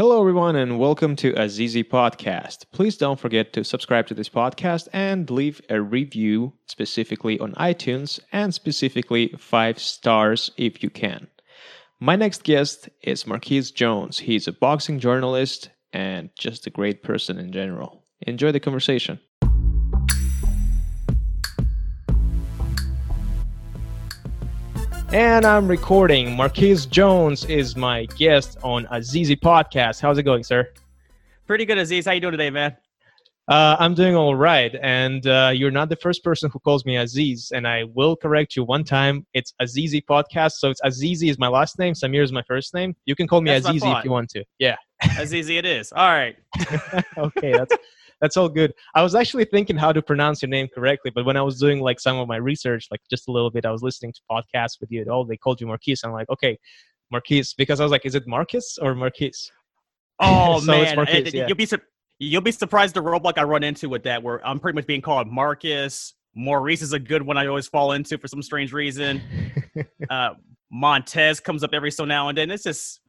Hello, everyone, and welcome to Azizi Podcast. Please don't forget to subscribe to this podcast and leave a review specifically on iTunes and specifically five stars if you can. My next guest is Marquise Jones. He's a boxing journalist and just a great person in general. Enjoy the conversation. And I'm recording. Marquise Jones is my guest on Azizi Podcast. How's it going, sir? Pretty good, Aziz. How you doing today, man? Uh, I'm doing all right, and uh, you're not the first person who calls me Aziz, and I will correct you one time. It's Azizi Podcast, so it's Azizi is my last name, Samir is my first name. You can call me That's Azizi if you want to. Yeah. Azizi, it is. All right. okay, that's that's all good. I was actually thinking how to pronounce your name correctly, but when I was doing like some of my research, like just a little bit, I was listening to podcasts with you. Oh, they called you Marquise. I'm like, okay, Marquise, because I was like, is it Marcus or Marquise? Oh So it's man, Marquise, yeah. you'll be you'll be surprised the roadblock I run into with that, where I'm pretty much being called Marcus. Maurice is a good one I always fall into for some strange reason. Uh, Montez comes up every so now and then. It's just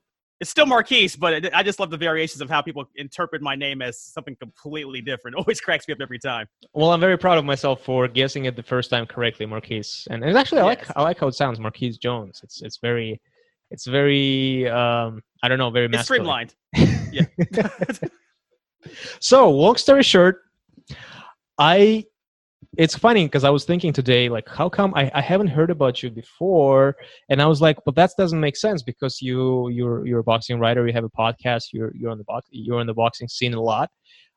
it's still Marquise, but I just love the variations of how people interpret my name as something completely different. Always cracks me up every time. Well, I'm very proud of myself for guessing it the first time correctly, Marquise. And, and actually, I like I like how it sounds, Marquise Jones. It's it's very, it's very um I don't know, very It's masculine. streamlined. Yeah. So, long story short, I it's funny because I was thinking today, like, how come I, I haven't heard about you before? And I was like, but that doesn't make sense because you you're you're a boxing writer, you have a podcast, you're you're on the box you're on the boxing scene a lot.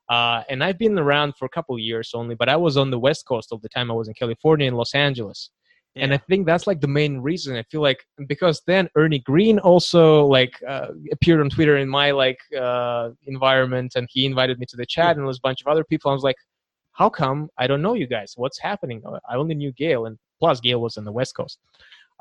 Uh, and I've been around for a couple of years only, but I was on the West Coast all the time. I was in California and Los Angeles. And I think that's like the main reason. I feel like because then Ernie Green also like uh, appeared on Twitter in my like uh, environment, and he invited me to the chat, and there was a bunch of other people. I was like, how come I don't know you guys? What's happening? I only knew Gail, and plus Gail was on the West Coast.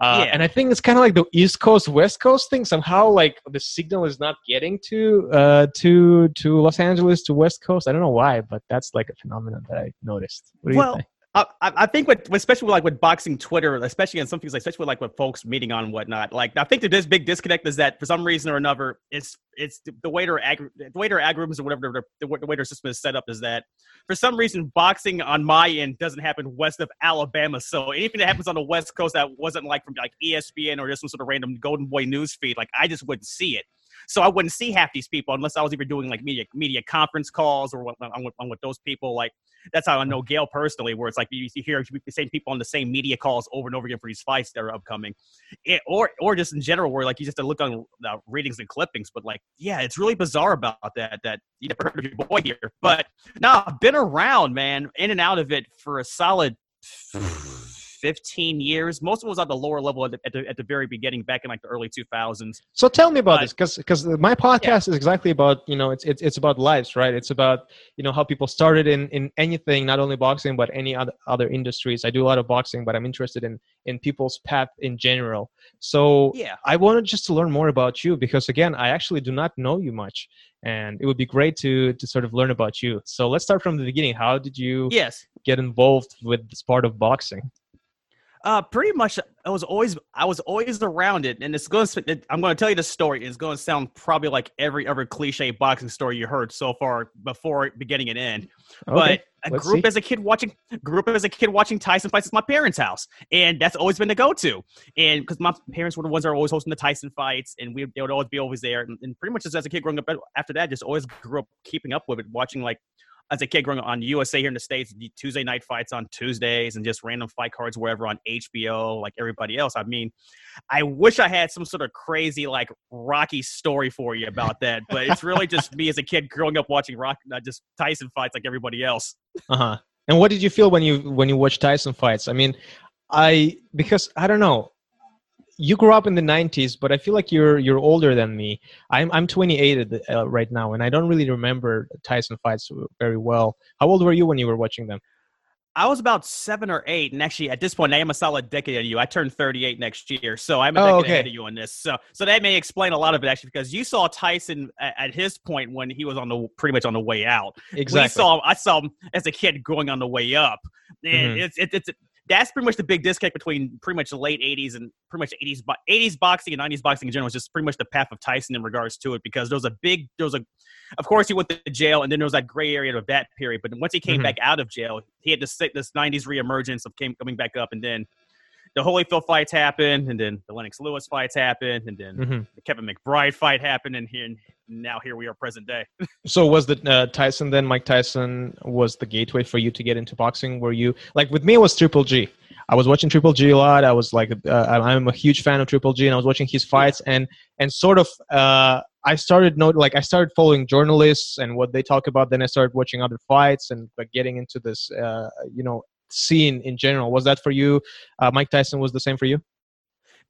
Uh, Yeah. And I think it's kind of like the East Coast West Coast thing. Somehow, like the signal is not getting to uh, to to Los Angeles to West Coast. I don't know why, but that's like a phenomenon that I noticed. What do you Well, think? I, I think with especially like with boxing Twitter, especially on some things, especially like with folks meeting on whatnot. Like I think that this big disconnect is that for some reason or another, it's it's the- the way their ag- the way their algorithms or whatever the, the way their system is set up is that for some reason boxing on my end doesn't happen west of Alabama. So anything that happens on the West Coast that wasn't like from like ESPN or just some sort of random Golden Boy news feed, like I just wouldn't see it. So I wouldn't see half these people unless I was even doing like media media conference calls or what, I'm, with, I'm with those people. Like that's how I know Gail personally, where it's like you, you hear the same people on the same media calls over and over again for these fights that are upcoming, it, or or just in general, where like you just have to look on uh, ratings and clippings. But like, yeah, it's really bizarre about that. That you never heard of your boy here, but no, I've been around, man, in and out of it for a solid. 15 years. Most of it was at the lower level at the, at the, at the very beginning, back in like the early 2000s. So tell me about But- this, because because my podcast is exactly about you know it's it's it's about lives, right? It's about you know how people started in in anything, not only boxing but any other other industries. I do a lot of boxing, but I'm interested in in people's path in general. So Yeah. I wanted just to learn more about you because again, I actually do not know you much, and it would be great to to sort of learn about you. So let's start from the beginning. How did you Yes. get involved with this part of boxing? Uh, pretty much. I was always I was always around it, and it's going. to I'm going to tell you the story. It's going to sound probably like every other cliche boxing story you heard so far before beginning and end. Okay, But I grew up as a kid watching grew up as a kid watching Tyson fights at my parents' house, and that's always been the go-to. And because my parents were the ones that were always hosting the Tyson fights, and we they would always be always there. And, and pretty much just as a kid growing up, after that, just always grew up keeping up with it, watching like as a kid growing up on USA here in the states, Tuesday night fights on Tuesdays, and just random fight cards wherever on HBO, like everybody else. I mean, I wish I had some sort of crazy like Rocky story for you about that, but it's really just me as a kid growing up watching Rock, uh, just Tyson fights like everybody else. Uh huh. And what did you feel when you when you watched Tyson fights? I mean, I because I don't know. You grew up in the '90s, but I feel like you're you're older than me. I'm I'm 28 at the, uh, right now, and I don't really remember Tyson fights very well. How old were you when you were watching them? I was about seven or eight, and actually at this point, I am a solid decade ahead of you. I turned 38 next year, so I'm a Oh, decade okay. ahead of you on this. So, so that may explain a lot of it actually, because you saw Tyson at, at his point when he was on the pretty much on the way out. Exactly. We saw I saw him as a kid going on the way up, and Mhm. it's it, it's that's pretty much the big disconnect between pretty much the late 80s and pretty much 80s 80s boxing and 90s boxing in general is just pretty much the path of Tyson in regards to it because there was a big there was a of course he went to jail and then there was that gray area of that period but once he came mm-hmm. back out of jail he had this this 90s reemergence of came, coming back up and then the Holyfield fights happened, and then the Lennox Lewis fights happened, and then mm-hmm. the Kevin McBride fight happened, and here now here we are present day. so was the uh, Tyson then Mike Tyson was the gateway for you to get into boxing? Were you like with me? It was Triple G. I was watching Triple G a lot. I was like, uh, I'm a huge fan of Triple G, and I was watching his fights, and and sort of, uh, I started note like I started following journalists and what they talk about. Then I started watching other fights and like getting into this, uh, you know, scene in general. Was that for you? Uh, Mike Tyson was the same for you?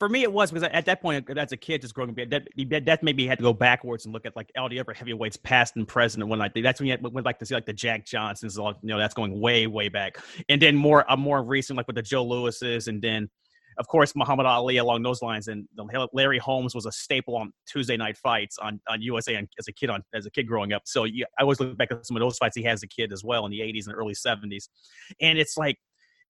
For me, it was because at that point, as a kid, just growing up, that, that maybe had to go backwards and look at like all the other heavyweights, past and present, and when whatnot. That's when you went like to see like the Jack Johnsons, all you know, that's going way, way back, and then more, uh, more recent, like with the Joe Louises, and then of course, Muhammad Ali along those lines, and Larry Holmes was a staple on Tuesday night fights on, on USA and as a kid on as a kid growing up. So yeah, I always look back at some of those fights he had as a kid as well in the 80s and early 70s, and it's like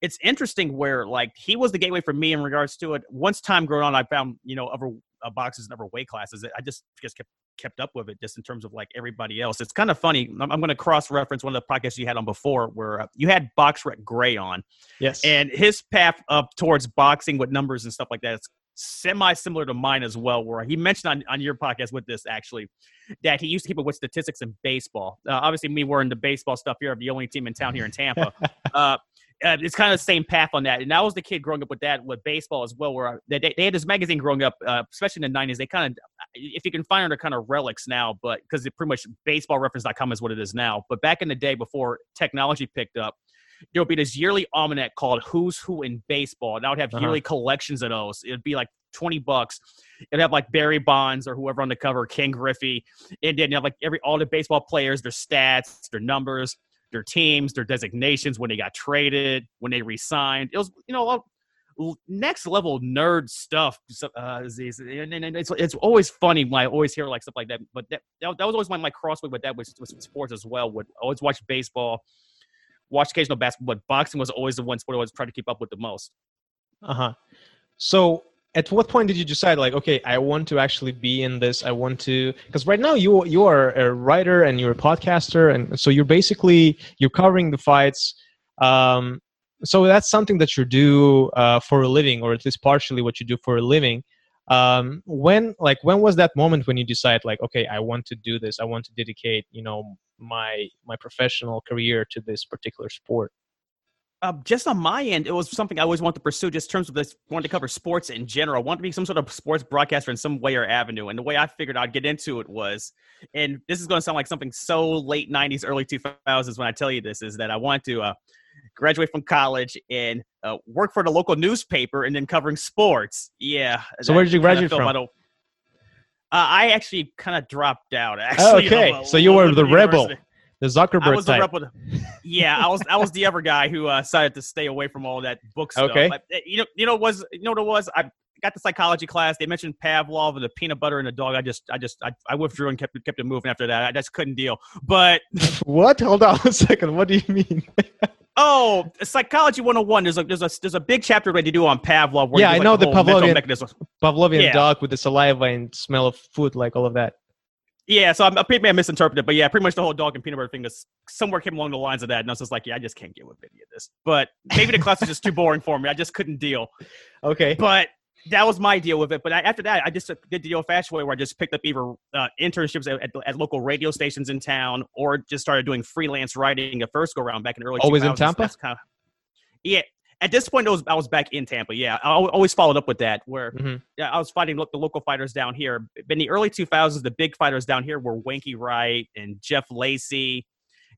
it's interesting where like he was the gateway for me in regards to it. Once time growing on, I found you know other uh, boxes and other weight classes. I just just kept kept up with it just in terms of like everybody else. It's kind of funny. I'm, I'm going to cross reference one of the podcasts you had on before where uh, you had Box BoxRec Gray on. Yes. And his path up towards boxing with numbers and stuff like that is semi similar to mine as well, where he mentioned on, on your podcast with this actually that he used to keep it with statistics in baseball. Uh, obviously, me, we're into baseball stuff here, of the only team in town here in Tampa. uh, uh, it's kind of the same path on that. And I was the kid growing up with that with baseball as well, where they, they had this magazine growing up, uh, especially in the '90s. They kind of, if you can find them, they're kind of relics now, but because it pretty much baseballreference.com is what it is now. But back in the day, before technology picked up, there would be this yearly almanac called Who's Who in Baseball, and I would have uh-huh. yearly collections of those. It'd be like 20 bucks. It'd have like Barry Bonds or whoever on the cover, Ken Griffey, and then you have like every all the baseball players, their stats, their numbers their teams, their designations, when they got traded, when they resigned. It was, you know, next level nerd stuff. Uh, and it's it's always funny when I always hear like stuff like that. But that that, was always my my crossway with that was, was sports as well. Would always watch baseball, watch occasional basketball, but boxing was always the one sport I was trying to keep up with the most. Uh huh. So at what point did you decide like okay i want to actually be in this? I want to because right now you you are a writer and you're a podcaster and so you're basically you're covering the fights. Um, so that's something that you do uh, for a living or at least partially what you do for a living. Um, when like when was that moment when you decide like okay i want to do this i want to dedicate you know my my professional career to this particular sport uh, just on my end, it was something I always wanted to pursue. Just in terms of this, wanted to cover sports in general. I wanted to be some sort of sports broadcaster in some way or avenue. And the way I figured I'd get into it was, and this is going to sound like something so late '90s, early 2000s when I tell you this, is that I wanted to uh, graduate from college and uh, work for the local newspaper and then covering sports. Yeah. So where did you graduate from? Uh, I actually kind of dropped out. Actually, oh, okay. so you were the rebel. The Zuckerberg I was type. The yeah, I was I was the other guy who uh, decided to stay away from all that book stuff. Okay. But, eh, you know, you know was you know what it was? I got the psychology class. They mentioned Pavlov and the peanut butter and the dog. I just I just I, I withdrew and kept kept it moving after that. I just couldn't deal. But what? Hold on a second. What do you mean? Oh, psychology 101. There's a there's a there's a big chapter that you do on Pavlov. yeah, I know the, the Pavlovian Pavlovian yeah. dog with the saliva and smell of food, like all of that. Yeah, so I'm, a bit may I misinterpreted, but yeah, pretty much the whole dog and peanut butter thing just somewhere came along the lines of that, and I was just like, yeah, I just can't get with any of this. But maybe the class is just too boring for me. I just couldn't deal. Okay, but that was my deal with it. But I, after that, I just did the old fashioned way where I just picked up either uh, internships at, at, at, local radio stations in town, or just started doing freelance writing the first go round back in early. Always 2000s. in Tampa. Kind of, yeah, at this point, I was I was back in Tampa. Yeah, I always followed up with that. Where mm-hmm. yeah, I was fighting the local fighters down here. In the early 2000s, the big fighters down here were Winky Wright and Jeff Lacy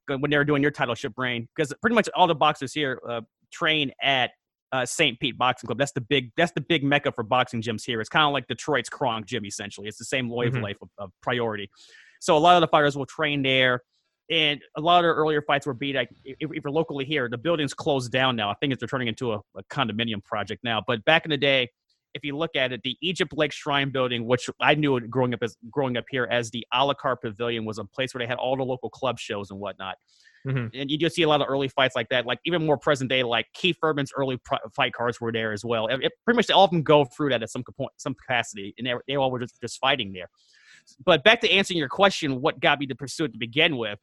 when they were doing your title ship reign. Because pretty much all the boxers here uh, train at uh, St. Pete Boxing Club. That's the big that's the big mecca for boxing gyms here. It's kind of like Detroit's Kronk Gym essentially. It's the same wavelength mm-hmm. of, of priority. So a lot of the fighters will train there and a lot of their earlier fights were beat. Like, if, if you're locally here, the building's closed down now. I think it's turning into a, a, condominium project now. But back in the day, if you look at it, the Egypt Lake Shrine Building, which I knew growing up as growing up here as the a la carte pavilion, was a place where they had all the local club shows and whatnot. Mhm. and you just see a lot of early fights like that. Like even more present day, like Keith Thurman's early pro- fight cards were there as well. It, it- pretty much all of them go through that at some point, some capacity, and they, they all were just, just fighting there. But back to answering your question, what got me to pursue it to begin with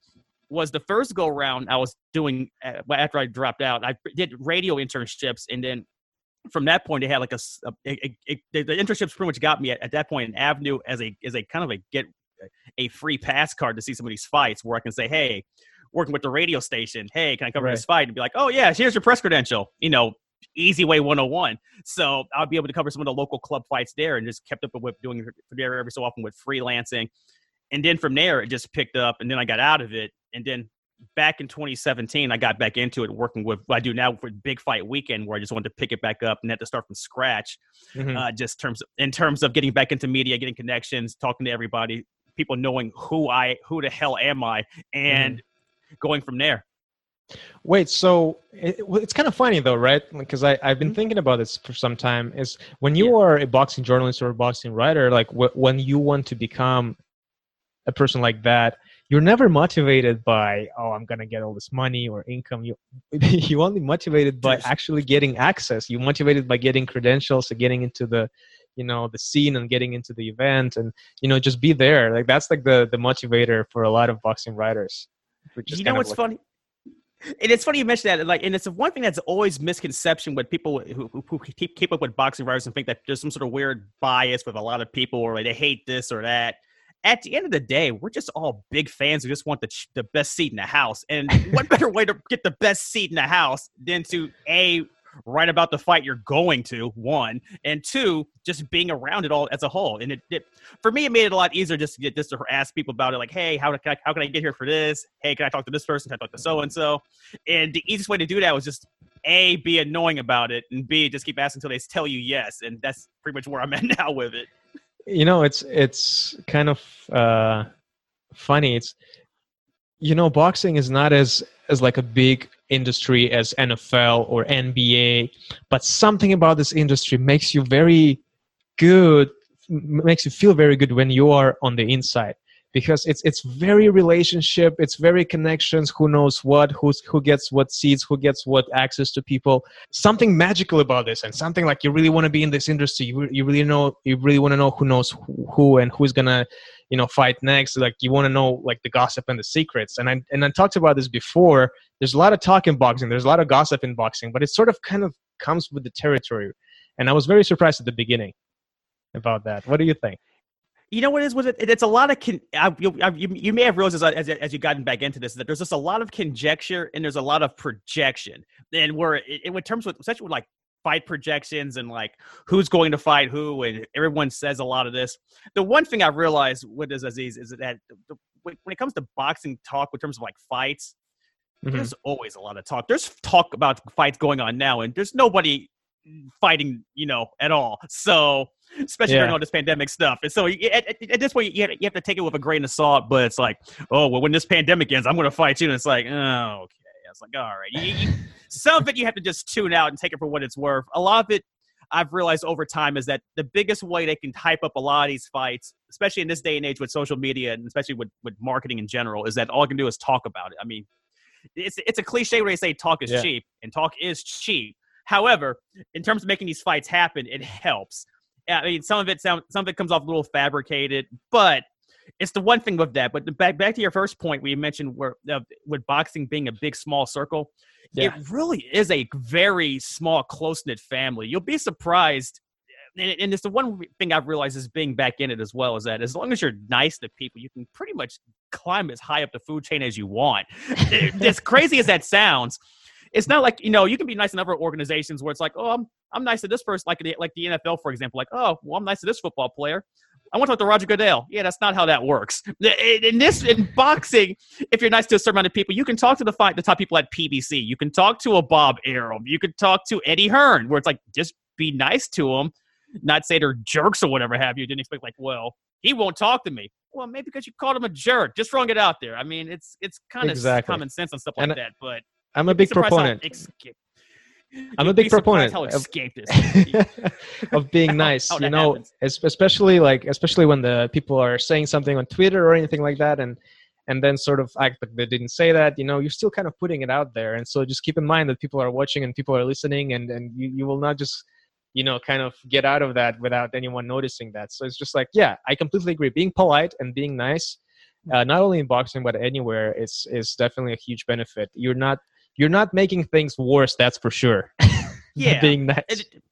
was the first go round I was doing uh, after I dropped out. I did radio internships, and then from that point, they had like a the, the internships pretty much got me at, at that point an avenue as a as a kind of a get a free pass card to see some of these fights where I can say, hey, working with the radio station, hey, can I cover this fight? And be like, oh yeah, here's your press credential. You know, easy way 101. So I'll be able to cover some of the local club fights there and just kept up with doing there every so often with freelancing. And then from there, it just picked up, and then I got out of it. And then back in 2017, I got back into it, working with what I do now for Big Fight Weekend, where I just wanted to pick it back up and had to start from scratch. Mhm. Uh, just terms in terms of getting back into media, getting connections, talking to everybody, people knowing who I, who the hell am I, and going from there. Wait, so it, it's kind of funny though, right? Because I I've been Mhm. thinking about this for some time. Is when you are a boxing journalist or a boxing writer, like wh- when you want to become a person like that, you're never motivated by oh I'm gonna get all this money or income. You you only motivated by actually getting access. You motivated by getting credentials and getting into the you know the scene and getting into the event and you know just be there. Like that's like the the motivator for a lot of boxing writers. you know what's like- funny? And it's funny you mentioned that. Like, and it's one thing that's always misconception with people who, who, who keep keep up with boxing writers and think that there's some sort of weird bias with a lot of people, or like they hate this or that. At the end of the day, we're just all big fans who just want the the best seat in the house. And what better way to get the best seat in the house than to a write about the fight you're going to one and two just being around it all as a whole. And it, it for me it made it a lot easier just to get just to ask people about it like hey how can I, how can I get here for this? Hey can I talk to this person? Can I talk to so and so and the easiest way to do that was just a be annoying about it and b just keep asking until they tell you yes and that's pretty much where i'm at now with it. You know it's it's kind of uh funny. It's you know boxing is not as as like a big industry as NFL or NBA but something about this industry makes you very good makes you feel very good when you are on the inside because it's it's very relationship it's very connections who knows what who's who gets what seats who gets what access to people. Something magical about this and something like you really want to be in this industry you, you really know you really want to know who knows who, who and who's gonna you know fight next like you want to know like the gossip and the secrets. And i and i talked about this before there's a lot of talk in boxing there's a lot of gossip in boxing but it sort of kind of comes with the territory and i was very surprised at the beginning about that what do you think You know what it is with it? It's a lot of con- I, you, I, you, you may have realized as, as as you gotten back into this that there's just a lot of conjecture and there's a lot of projection. And where it, in terms with with like fight projections and like who's going to fight who and everyone says a lot of this. The one thing I've realized with this Aziz is that when it comes to boxing talk in terms of like fights, Mhm. there's always a lot of talk. There's talk about fights going on now, and there's nobody fighting, you know, at all. So, especially during all this pandemic stuff. And so, at, at, at this point, you have, you have to take it with a grain of salt. But it's like, oh, well, when this pandemic ends, I'm going to fight you. And it's like, oh, okay. It's like, all right. You, you, some of it you have to just tune out and take it for what it's worth. A lot of it, I've realized over time, is that the biggest way they can hype up a lot of these fights, especially in this day and age with social media and especially with, with marketing in general, is that all I can do is talk about it. I mean, it's it's a cliche where they say talk is Yeah. cheap, and talk is cheap. However, in terms of making these fights happen, it helps. I mean, some of it sound some of it comes off a little fabricated, but it's the one thing with that. But back back to your first point, we mentioned where uh, with boxing being a big small circle, Yeah. it really is a very small, close knit family. You'll be surprised. And, and it's the one thing I've realized is being back in it as well is that as long as you're nice to people, you can pretty much climb as high up the food chain as you want. as crazy as that sounds, it's not like you know you can be nice in other organizations where it's like, oh, I'm I'm nice to this person, like the, like the NFL, for example. Like, oh, well, I'm nice to this football player. I want to talk to Roger Goodell. Yeah, that's not how that works. In this in boxing, if you're nice to a certain amount of people, you can talk to the fight the top people at PBC. You can talk to a Bob Arum. You can talk to Eddie Hearn, where it's like just be nice to them, not say they're jerks or whatever have you. Didn't expect like, well, he won't talk to me. Well, maybe because you called him a jerk. Just throwing it out there. I mean, it's it's kind of Exactly. common sense and stuff like And- that. But i'm a big proponent I'm a big proponent of- of being nice how you know happens. especially like especially when the people are saying something on twitter or anything like that and and then sort of act like they didn't say that you know you're still kind of putting it out there and so just keep in mind that people are watching and people are listening and and you, you will not just you know kind of get out of that without anyone noticing that. So it's just like yeah i completely agree. Being polite and being nice uh, not only in boxing but anywhere is is definitely a huge benefit. You're not you're not making things worse that's for sure. Yeah. being nice. It-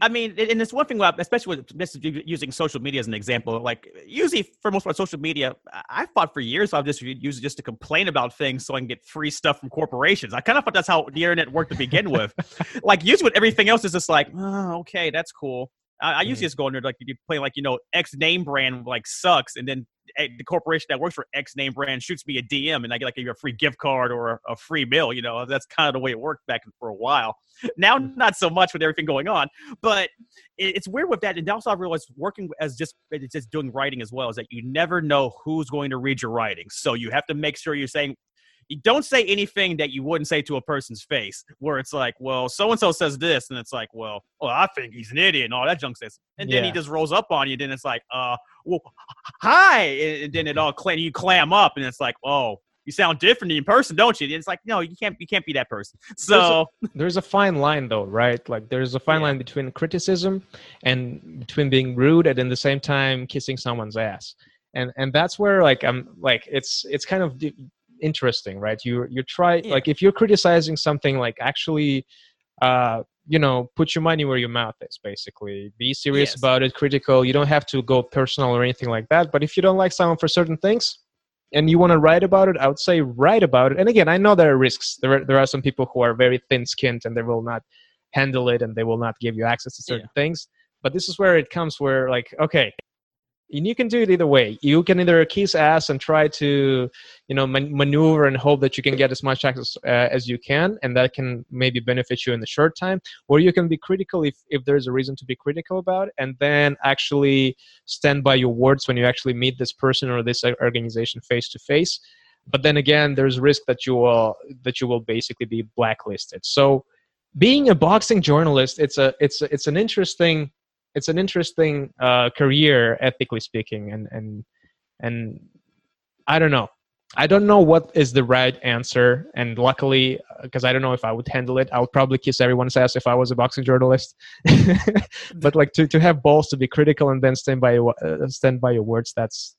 I mean, and it's one thing, about- especially with this using social media as an example. Like, usually for most part, social media, I- fought for years. I've just used it just to complain about things so I can get free stuff from corporations. I kind of thought that's how the internet worked to begin with. like, usually with everything else is just like, oh, okay, that's cool. I, I usually Mhm. just go in there like you play like you know X name brand like sucks, and then the corporation that works for X name brand shoots me a DM, and I get like a free gift card or a, a free meal. You know, that's kind of the way it worked back for a while. Now, mm. not so much with everything going on, but it, it's weird with that. And also, I realized working as just it's just doing writing as well is that you never know who's going to read your writing. So you have to make sure you're saying. You don't say anything that you wouldn't say to a person's face, where it's like, well, so and so says this, and it's like, well, well, I think he's an idiot, and all that junk says, and then he just rolls up on you. Then it's like, uh, well, hi, and then it all clam, you clam up, and it's like, oh, you sound different in person, don't you? And it's like, no, you can't, you can't be that person. So there's a fine line though right like there's a fine Yeah. line between criticism and between being rude and in the same time kissing someone's ass and and that's where like i'm like it's it's kind of interesting right? You you try Yeah. like if you're criticizing something like actually uh you know put your money where your mouth is basically. Be serious Yes. about it critical. You don't have to go personal or anything like that but if you don't like someone for certain things and you want to write about it i would say write about it. And again i know there are risks. There are, there are some people who are very thin skinned and they will not handle it and they will not give you access to certain things but this is where it comes where like okay and you can do it either way. You can either kiss ass and try to you know man- maneuver and hope that you can get as much access uh, as you can and that can maybe benefit you in the short time. Or you can be critical if, if there's a reason to be critical about it and then actually stand by your words when you actually meet this person or this organization face to face but then again there's risk that you will that you will basically be blacklisted. So being a boxing journalist it's a it's a, it's an interesting it's an interesting uh, career ethically speaking and and and i don't know. I don't know what is the right answer and luckily because i don't know if i would handle it i would probably kiss everyone's ass if i was a boxing journalist. But like to, to have balls to be critical and then stand by uh, stand by your words that's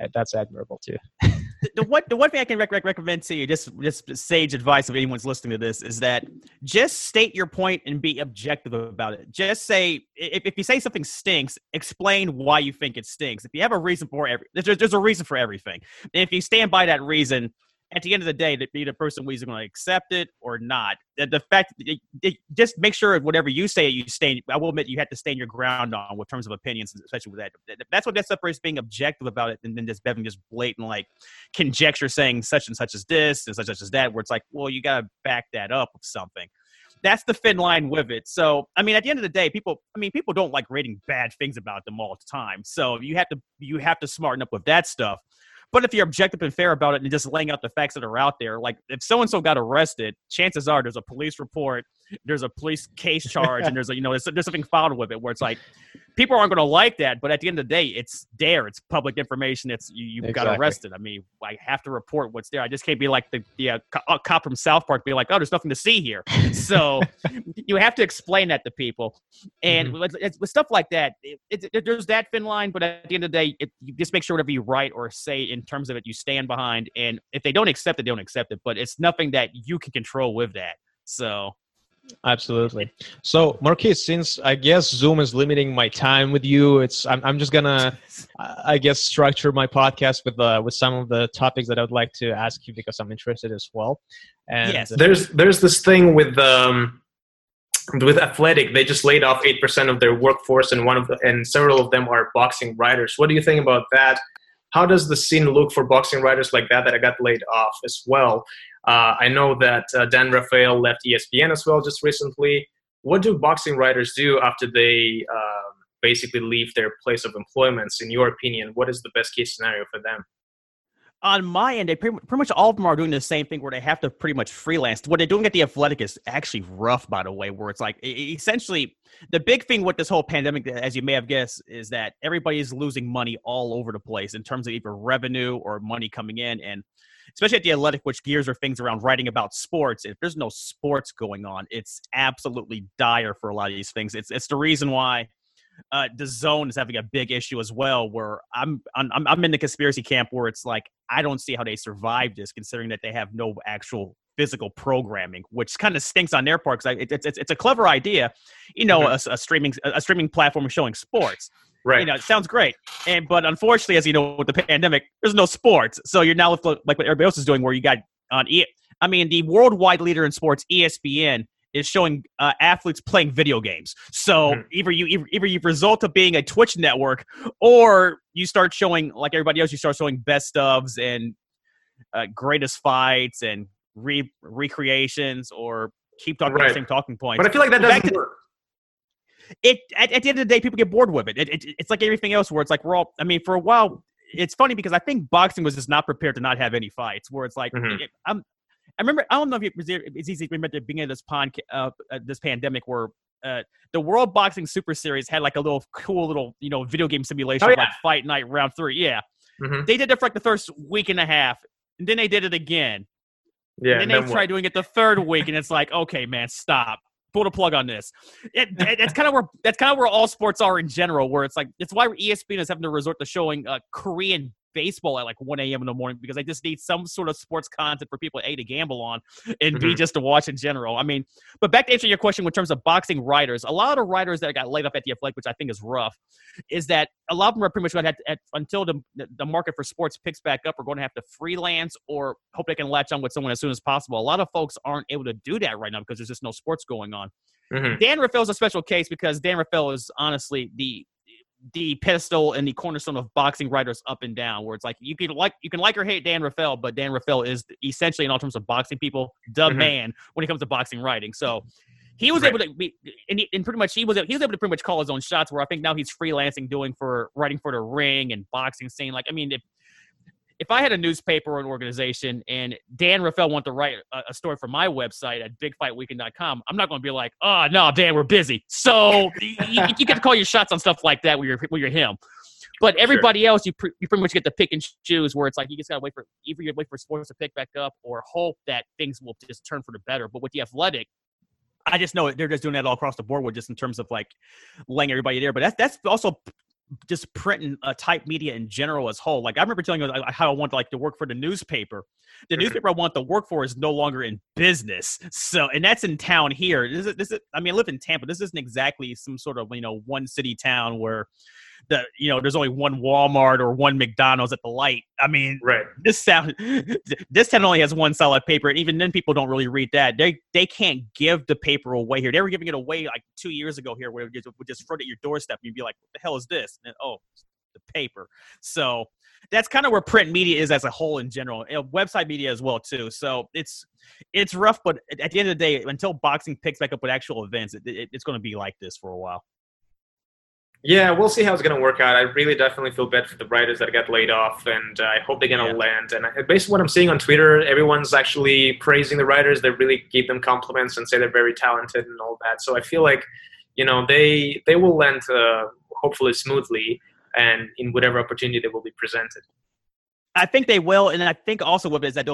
uh, that's admirable too the, the one the one thing I can rec- rec- recommend to you, just just sage advice if anyone's listening to this, is that just state your point and be objective about it. Just say if, if you say something stinks, explain why you think it stinks. If you have a reason for every, there's, there's a reason for everything. And if you stand by that reason, at the end of the day, that be the person who's going to accept it or not. The, the fact, it, it, just make sure whatever you say, you stand. I will admit you have to stand your ground on with terms of opinions, especially with that. That's what that separates being objective about it, and then just having just blatant like conjecture saying such and such as this and such and such as that, where it's like, well, you got to back that up with something. That's the thin line with it. So, I mean, at the end of the day, people, I mean, people don't like reading bad things about them all the time. So you have to, you have to smarten up with that stuff. But if you're objective and fair about it and just laying out the facts that are out there, like if so and so got arrested, chances are there's a police report, there's a police case charge, and there's a you know there's, there's something filed with it where it's like people aren't going to like that, but at the end of the day, it's there, it's public information, it's you, you got arrested. I mean, I have to report what's there. I just can't be like the the uh, co- cop from South Park, be like, oh, there's nothing to see here. So you have to explain that to people, and with, it's- with stuff like that, it, it, it- there's that thin line. But at the end of the day, it, you just make sure whatever you write or say in terms of it, you stand behind. And if they don't accept it, they don't accept it. But it's nothing that you can control with that. So Absolutely. So, Marquise, since I guess Zoom is limiting my time with you, it's I'm, I'm just gonna, I I guess, structure my podcast with uh, with some of the topics that I would like to ask you because I'm interested as well. And Yes. There's there's this thing with um with athletic. They just laid off eight percent of their workforce, and one of the, and several of them are boxing writers. What do you think about that? How does the scene look for boxing writers like that that I got laid off as well? Uh, I know that uh, Dan Rafael left ESPN as well just recently. What do boxing writers do after they um, basically leave their place of employments? In your opinion, what is the best case scenario for them? on my end, they pretty, pretty, much all of them are doing the same thing where they have to pretty much freelance. What they're doing at the Athletic is actually rough, by the way. Where it's like essentially the big thing with this whole pandemic, as you may have guessed, is that everybody is losing money all over the place in terms of either revenue or money coming in, and especially at the Athletic, which gears are things around writing about sports. If there's no sports going on, it's absolutely dire for a lot of these things. It's it's the reason why uh, zone is having a big issue as well. Where I'm, I'm I'm in the conspiracy camp where it's like I don't see how they survived this, considering that they have no actual physical programming, which kind of stinks on their part because it, it's it's a clever idea, you know, mm-hmm. a, a, streaming a streaming platform showing sports. Right. You know, it sounds great. And but unfortunately, as you know, with the pandemic, there's no sports. So you're now with like what everybody else is doing, where you got on e. I mean, the worldwide leader in sports, ESPN, is showing uh, athletes playing video games. So mm-hmm. either you either, either you result of being a Twitch network, or you start showing like everybody else. You start showing best ofs and uh, greatest fights and re- recreations, or keep talking right. the same talking points. But I feel like that doesn't work. It at, at, the end of the day, people get bored with it. It, it. It's like everything else, where it's like we're all. I mean, for a while, it's funny because I think boxing was just not prepared to not have any fights. Where it's like mm-hmm. it, I'm I remember. I don't know if it was it's easy to remember the beginning of this pond, uh, uh, this pandemic, where uh, the World Boxing Super Series had like a little cool little you know video game simulation, oh, yeah. like Fight Night Round Three. Yeah, mm-hmm. they did it for like the first week and a half, and then they did it again. Yeah, and then and they tried doing it the third week, and it's like, okay, man, stop. Pull the plug on this. It, it, that's kind of where that's kind of where all sports are in general. Where it's like it's why ESPN is having to resort to showing uh, Korean baseball at like 1 a.m. in the morning because I just need some sort of sports content for people A to gamble on and mm-hmm. B just to watch in general. I mean, but back to answer your question in terms of boxing writers, a lot of writers that got laid up at the Athletic, which I think is rough, is that a lot of them are pretty much going to have to, until the, the market for sports picks back up, are going to have to freelance or hope they can latch on with someone as soon as possible. A lot of folks aren't able to do that right now because there's just no sports going on. Mm-hmm. Dan Rafael is a special case because Dan Rafael is honestly the the pedestal and the cornerstone of boxing writers up and down, where it's like you can like you can like or hate Dan Rafael, but Dan Rafael is essentially in all terms of boxing people the mm-hmm. man when it comes to boxing writing. So he was right. able to be and, he, and, pretty much he was he was able to pretty much call his own shots. Where I think now he's freelancing, doing for writing for the ring and boxing scene. Like I mean, if if I had a newspaper or an organization and Dan Rafael wanted to write a, a story for my website at bigfightweekend.com, I'm not going to be like, oh, no, Dan, we're busy. So you, you, get to call your shots on stuff like that when you're, when you're him. But everybody sure. else, you, you pretty much get to pick and choose where it's like you just got to wait for either you wait for sports to pick back up or hope that things will just turn for the better. But with the athletic, I just know they're just doing that all across the board with just in terms of like laying everybody there. But that's that's also just print and uh, type media in general as whole. Like I remember telling you how I want like to work for the newspaper. The newspaper I want to work for is no longer in business. So, and that's in town here. This is, this is, I mean, I live in Tampa. This isn't exactly some sort of, you know, one city town where that you know there's only one Walmart or one McDonald's at the light. I mean, right. This sound this town only has one solid paper, and even then people don't really read that. They they can't give the paper away here. They were giving it away like two years ago here, where it would just front at your doorstep, and you'd be like, "What the hell is this?" And oh, the paper. So that's kind of where print media is as a whole in general, website media as well too. So it's it's rough, but at the end of the day, until boxing picks back up with actual events, it, it, it's going to be like this for a while. Yeah, we'll see how it's going to work out. I really definitely feel bad for the writers that got laid off, and uh, I hope they're going to yeah. land. And based on what I'm seeing on Twitter, everyone's actually praising the writers. They really give them compliments and say they're very talented and all that. So I feel like, you know, they they will land uh, hopefully smoothly and in whatever opportunity they will be presented. I think they will, and I think also what is that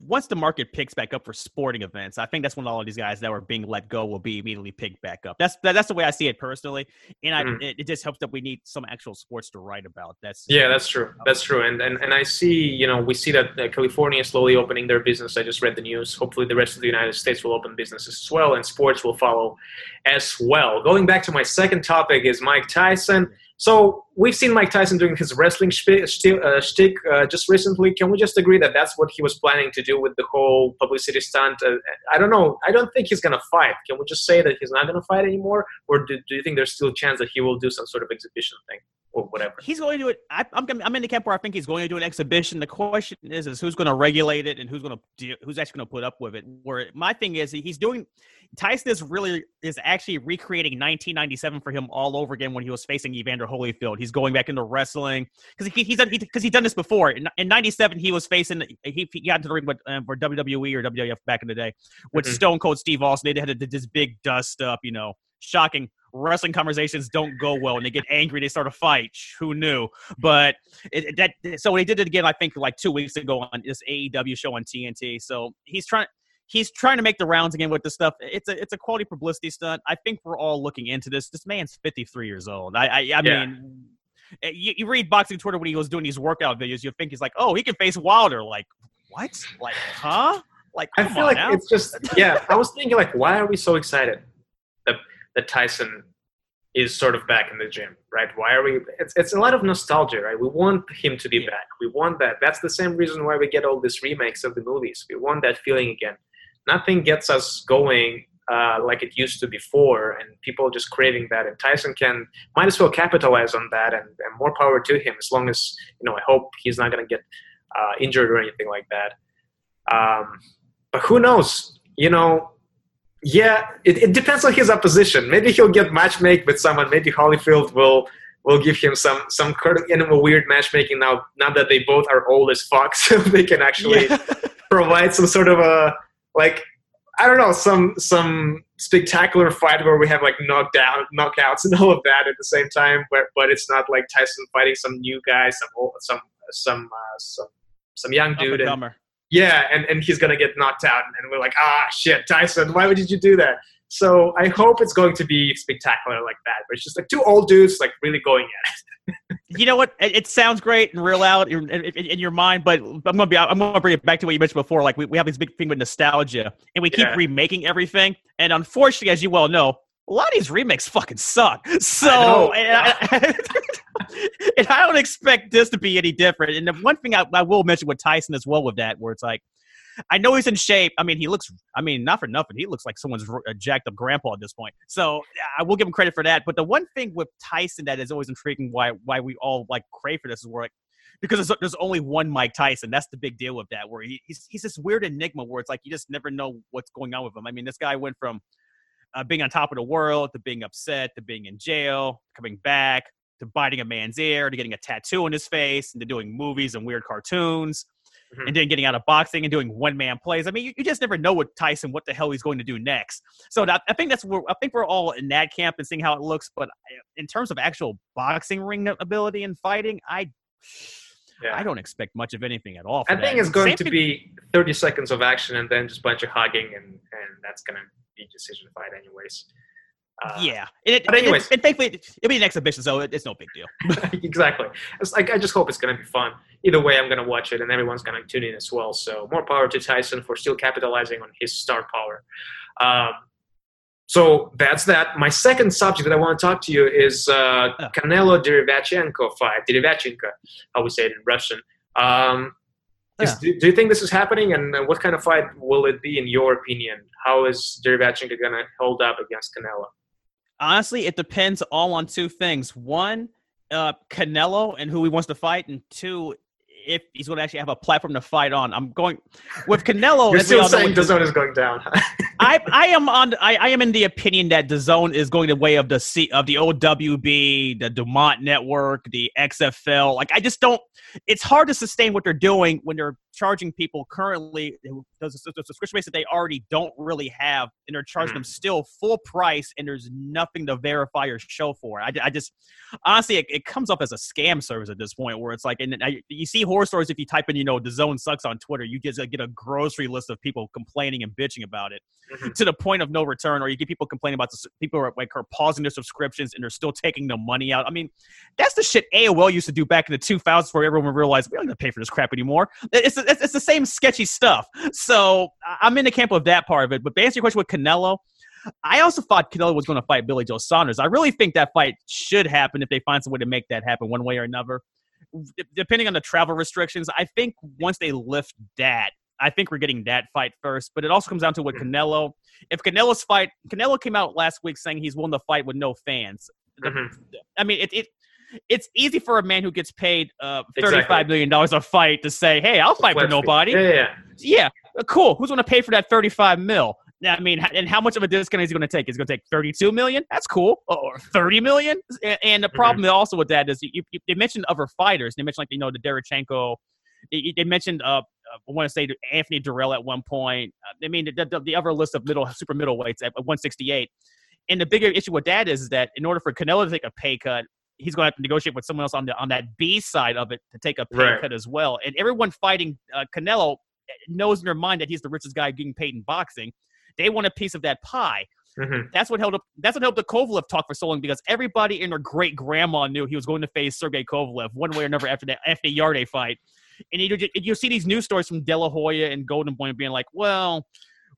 once the market picks back up for sporting events, I think that's when all of these guys that were being let go will be immediately picked back up. That's that's the way I see it personally, and I, mm. it, it, just helps that we need some actual sports to write about. That's yeah, that's true. That's true, and and and I see, you know, we see that uh, California is slowly opening their business. I just read the news. Hopefully, the rest of the United States will open businesses as well, and sports will follow as well. Going back to my second topic is Mike Tyson. So we've seen Mike Tyson doing his wrestling uh, shtick uh, just recently. Can we just agree that that's what he was planning to do with the whole publicity stunt? Uh, I don't know. I don't think he's to fight. Can we just say that he's not to fight anymore? Or do, do, you think there's still a chance that he will do some sort of exhibition thing? Or whatever. He's going to do it. I, I'm I'm in the camp where I think he's going to do an exhibition. The question is, is who's going to regulate it and who's going to do, who's actually going to put up with it. Where my thing is, he's doing. Tyson is really is actually recreating 1997 for him all over again when he was facing Evander Holyfield. He's going back into wrestling because he, he's done because he, he's done this before. In, in '97, he was facing he, he got into the ring with um, for WWE or WWF back in the day with mm-hmm. Stone Cold Steve Austin. They had this big dust up, you know, shocking wrestling conversations don't go well and they get angry they start a fight who knew but it, that so they did it again i think like two weeks ago on this aew show on tnt so he's trying he's trying to make the rounds again with this stuff. It's a it's a quality publicity stunt. I think we're all looking into this. This man's 53 years old. I I, I yeah. mean, eh, you, you, read boxing Twitter when he was doing these workout videos, you think he's like, oh, he can face Wilder. Like what? Like huh? Like I feel like now. it's just yeah. I was thinking like, why are we so excited that Tyson is sort of back in the gym, right? Why are we? It's, it's a lot of nostalgia, right? We want him to be yeah. back. We want that. That's the same reason why we get all these remakes of the movies. We want that feeling again nothing gets us going uh, like it used to before, and people just craving that. And Tyson can might as well capitalize on that, and, and more power to him. As long as you know, I hope he's not going to get uh, injured or anything like that. Um, but who knows? You know, yeah, it, it depends on his opposition. Maybe he'll get matchmake with someone. Maybe Holyfield will will give him some some kind of weird matchmaking now. Now that they both are old as fuck, so they can actually yeah. provide some sort of a like I don't know some some spectacular fight where we have like knockdown knockouts and all of that at the same time, but but it's not like Tyson fighting some new guy, some old, some some uh, some some young dude. And, yeah, and, and he's gonna get knocked out, and we're like, ah, shit, Tyson, why did you do that? So I hope it's going to be spectacular like that. But it's just like two old dudes like really going at it you know what? It, it, sounds great and real out in, in, in, your mind, but I'm gonna be I'm gonna bring it back to what you mentioned before. Like we, we have this big thing with nostalgia, and we keep yeah. remaking everything. And unfortunately, as you well know, a lot of these remakes fucking suck. So, I and, I, and I don't expect this to be any different. And the one thing I, I will mention with Tyson as well with that, where it's like I know he's in shape. I mean, he looks. I mean, not for nothing, he looks like someone's a uh, jacked up grandpa at this point. So I will give him credit for that. But the one thing with Tyson that is always intriguing, why why we all like crave for this is where like because there's, there's only one Mike Tyson. That's the big deal with that. Where he, he's he's this weird enigma where it's like you just never know what's going on with him. I mean, this guy went from uh, being on top of the world to being upset to being in jail, coming back to biting a man's ear to getting a tattoo on his face and to doing movies and weird cartoons mm-hmm. and then getting out of boxing and doing one man plays. I mean, you, you, just never know what Tyson what the hell he's going to do next. So that, I think that's where I think we're all in that camp and seeing how it looks. But in terms of actual boxing ring ability and fighting, I. Yeah. I don't expect much of anything at all. I think it's going Same to be 30 seconds of action and then just a bunch of hugging, and, and that's going to be decision fight, anyways. Uh, yeah, it, but anyways, it, thankfully it'll be an exhibition, so it, it's no big deal. exactly. It's like I just hope it's going to be fun. Either way, I'm going to watch it, and everyone's going to tune in as well. So more power to Tyson for still capitalizing on his star power. Um, so that's that. My second subject that I want to talk to you is uh, oh. Canelo Derevyanchenko fight. Derevyanchenko, how we say it in Russian. Um, is, yeah. do, do, you think this is happening, and what kind of fight will it be in your opinion? How is Derevyanchenko going to hold up against Canelo? honestly, it depends all on two things. One, uh, Canelo and who he wants to fight, and two, if he's going to actually have a platform to fight on. I'm going with Canelo. You're still saying DAZN is going down. I I am on. I, I am in the opinion that DAZN is going the way of the C of the WB, the DuMont Network, the XFL. Like I just don't. It's hard to sustain what they're doing when they're charging people currently the subscription base that they already don't really have, and they're charging mm-hmm. them still full price, and there's nothing to verify or show for. I, I just honestly, it, it, comes up as a scam service at this point, where it's like, and I, you see horror stories if you type in, you know, DAZN sucks on Twitter, you just get a grocery list of people complaining and bitching about it mm-hmm. to the point of no return, or you get people complaining about the people are like are pausing their subscriptions and they're still taking the money out. I mean, that's the shit AOL used to do back in the 2000s, where everyone realized we don't have to pay for this crap anymore. It's it's, it's the same sketchy stuff. So I'm in the camp of that part of it. But to answer your question with Canelo, I also thought Canelo was going to fight Billy Joe Saunders. I really think that fight should happen if they find some way to make that happen one way or another. Depending on the travel restrictions, I think once they lift that, I think we're getting that fight first. But it also comes down to what mm-hmm. Canelo. If Canelo's fight, Canelo came out last week saying he's willing to fight with no fans. Mm-hmm. I mean, it, it it's easy for a man who gets paid uh, Exactly. thirty-five million dollars a fight to say, "Hey, I'll fight for nobody." Yeah, yeah, yeah. Uh, cool. Who's going to pay for that 35 mil? I mean, and how much of a discount is he going to take? Is he going to take 32 million? That's cool. Or 30 million? And, the problem also with that is you, you, they mentioned other fighters. They mentioned like you know the Derevchenko. They, they mentioned uh, uh, I want to say Anthony Dirrell at one point. I mean the, the, the other list of middle super middleweights at 168. And the bigger issue with that is that in order for Canelo to take a pay cut, he's going to have to negotiate with someone else on the on that B side of it to take a pay Right. cut as well. And everyone fighting uh, Canelo knows in their mind that he's the richest guy getting paid in boxing. They want a piece of that pie. Mhm. That's what held up. That's what helped the Kovalev talk for so long because everybody and their great grandma knew he was going to face Sergey Kovalev one way or another after that after Yarde fight. And you you see these news stories from De La Hoya and Golden Boy being like, "Well,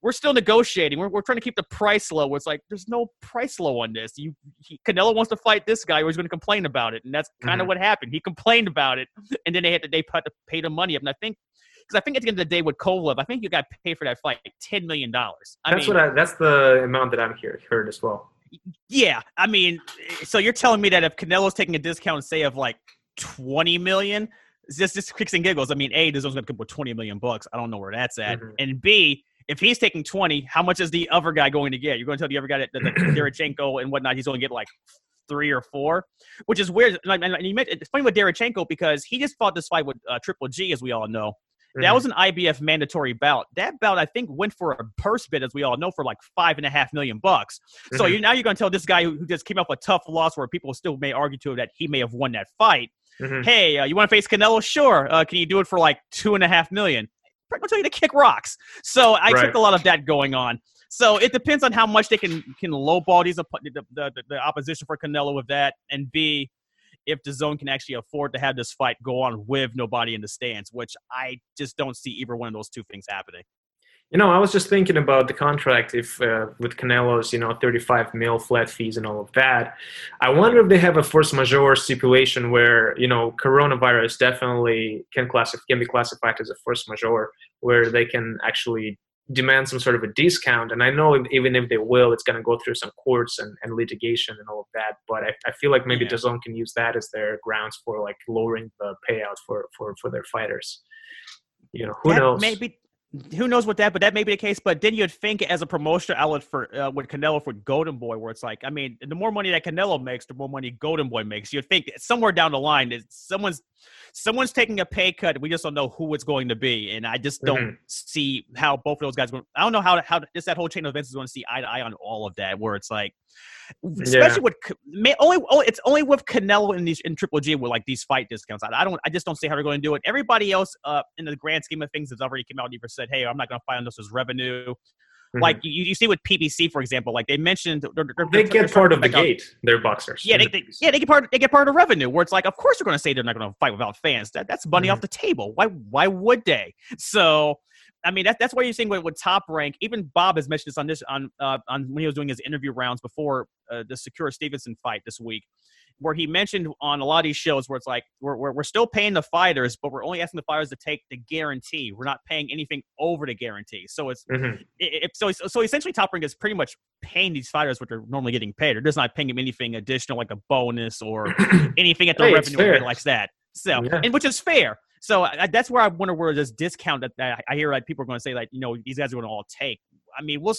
we're still negotiating. We're, we're trying to keep the price low." It's like there's no price low on this. You he, Canelo wants to fight this guy, or he's going to complain about it, and that's kind of Mhm. what happened. He complained about it, and then they had to they put to pay the money up. And I think because I think at the end of the day with Kovalev, I think you got paid for that fight ten million dollars. That's mean, what I, that's the amount that I'm here heard as well. yeah, I mean, so you're telling me that if Canelo's taking a discount, say of like twenty million, just just kicks and giggles. I mean, a this one's going to come with twenty million bucks. I don't know where that's at. Mhm. And b if he's taking twenty, how much is the other guy going to get? You're going to tell the other guy that, that, that and whatnot, he's going to get like three or four, which is weird. And, and you mentioned, it's funny with Derevchenko because he just fought this fight with uh, Triple G, as we all know. That Mhm. was an IBF mandatory bout. That bout, I think, went for a purse bid, as we all know, for like five and a half million bucks. So Mhm. you now you're going to tell this guy who, who just came off a tough loss, where people still may argue to him that he may have won that fight. Mhm. Hey, uh, you want to face Canelo? Sure. Uh, can you do it for like two and a half million? I'm gonna tell you to kick rocks. So I Right. expect a lot of that going on. So it depends on how much they can can lowball these the, the, the opposition for Canelo with that, and B, if DAZN can actually afford to have this fight go on with nobody in the stands, which I just don't see either one of those two things happening. You know, I was just thinking about the contract if uh, with Canelo's, you know, 35 mil flat fees and all of that. I wonder if they have a force majeure stipulation where, you know, coronavirus definitely can classify can be classified as a force majeure, where they can actually demand some sort of a discount. And I know if- even if they will, it's going to go through some courts and, and litigation and all of that. But I, I feel like maybe Yeah. DAZN can use that as their grounds for like lowering the payout for for for their fighters. You know, who That knows? Maybe who knows what that, but that may be the case. But then you'd think as a promotional outlet for uh, with Canelo for Golden Boy, where it's like, I mean, the more money that Canelo makes, the more money Golden Boy makes. You'd think somewhere down the line, someone's someone's taking a pay cut. We just don't know who it's going to be, and I just don't Mhm. see how both of those guys. Going, I don't know how how just that whole chain of events is going to see eye to eye on all of that. Where it's like, especially with may, only, only it's only with Canelo in these in Triple G with like these fight discounts. I, I don't I just don't see how they're going to do it. Everybody else, uh, in the grand scheme of things, has already come out and either said, "Hey, I'm not going to fight on this as revenue." Mhm. Like you, you see with PBC, for example, like they mentioned, they're, they're, they they're get trying part of the back out- gate. They're boxers. Yeah, they, they, yeah, they get part. They get part of the revenue. Where it's like, of course they're going to say they're not going to fight without fans. That that's money Mhm. off the table. Why why would they? So, I mean, that, that's why you're seeing with, with Top Rank. Even Bob has mentioned this on this on uh, on when he was doing his interview rounds before uh, the Shakur Stevenson fight this week, where he mentioned on a lot of these shows where it's like we're, we're we're still paying the fighters, but we're only asking the fighters to take the guarantee. We're not paying anything over the guarantee. So it's Mhm. it, it- so so essentially top rank is pretty much paying these fighters what they're normally getting paid they're just not paying them anything additional like a bonus or anything at the Hey, revenue like that so Yeah. and which is fair so I, that's where i wonder where this discount that, that i hear like people are going to say like you know these guys are going to all take i mean we'll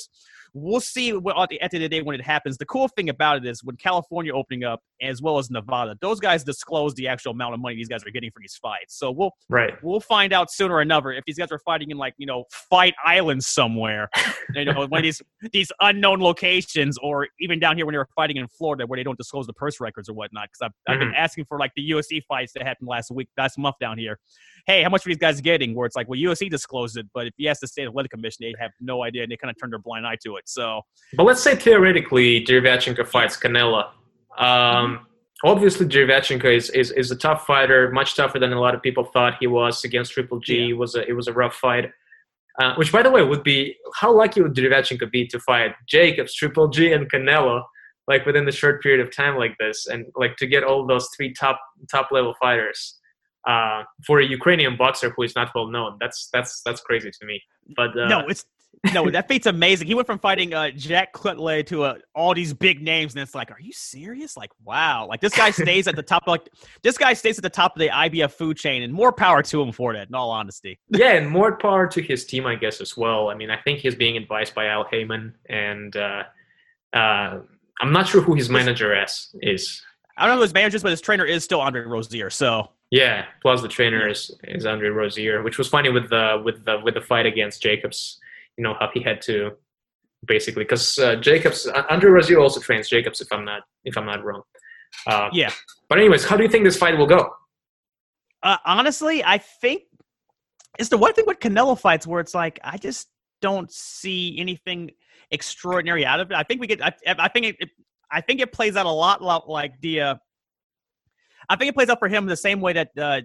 we'll see what, at the end of the day when it happens. The cool thing about it is when california opening up as well as nevada those guys disclose the actual amount of money these guys are getting for these fights. So we'll Right. we'll find out sooner or another if these guys are fighting in like you know fight island somewhere you know one of these these unknown locations or even down here when they were fighting in florida where they don't disclose the purse records or whatnot because I've, I've been mm-hmm. asking for like the usc fights that happened last week last month down here. Hey how much are these guys getting? Where it's like well usc disclosed it but if you ask the state athletic commission they have no idea and they kind of turn their blind eye to it so But let's say theoretically Derevchenko fights Canelo. Um, obviously, Derevchenko is, is is a tough fighter, much tougher than a lot of people thought he was against Triple G. Yeah. It was a it was a rough fight. Uh, which, by the way, would be how lucky would Derevchenko be to fight Jacobs, Triple G, and Canelo, like within the short period of time like this, and like to get all those three top top level fighters uh, for a Ukrainian boxer who is not well known. That's that's that's crazy to me. But uh, no it's no, that feat's amazing. He went from fighting uh, Jack Culcay to uh, all these big names, and it's like, are you serious? Like, wow! Like this guy stays at the top. Like this guy stays at the top of the IBF food chain, and more power to him for that. In all honesty, yeah, and more power to his team, I guess, as well. I mean, I think he's being advised by Al Haymon, and uh, uh, I'm not sure who his manager is. Is I don't know who his manager is, but his trainer is still Andre Rozier. So yeah, plus the trainer is, is Andre Rozier, which was funny with the with the with the fight against Jacobs you know how he had to basically because uh, Jacobs uh, Andre Rozier also trains Jacobs if I'm not if I'm not wrong. Uh, yeah. But anyways, how do you think this fight will go? Uh, honestly, I think it's the one thing with Canelo fights where it's like I just don't see anything extraordinary out of it. I think we get. I, I think it, it, I think it plays out a lot like the uh, I think it plays out for him the same way that uh,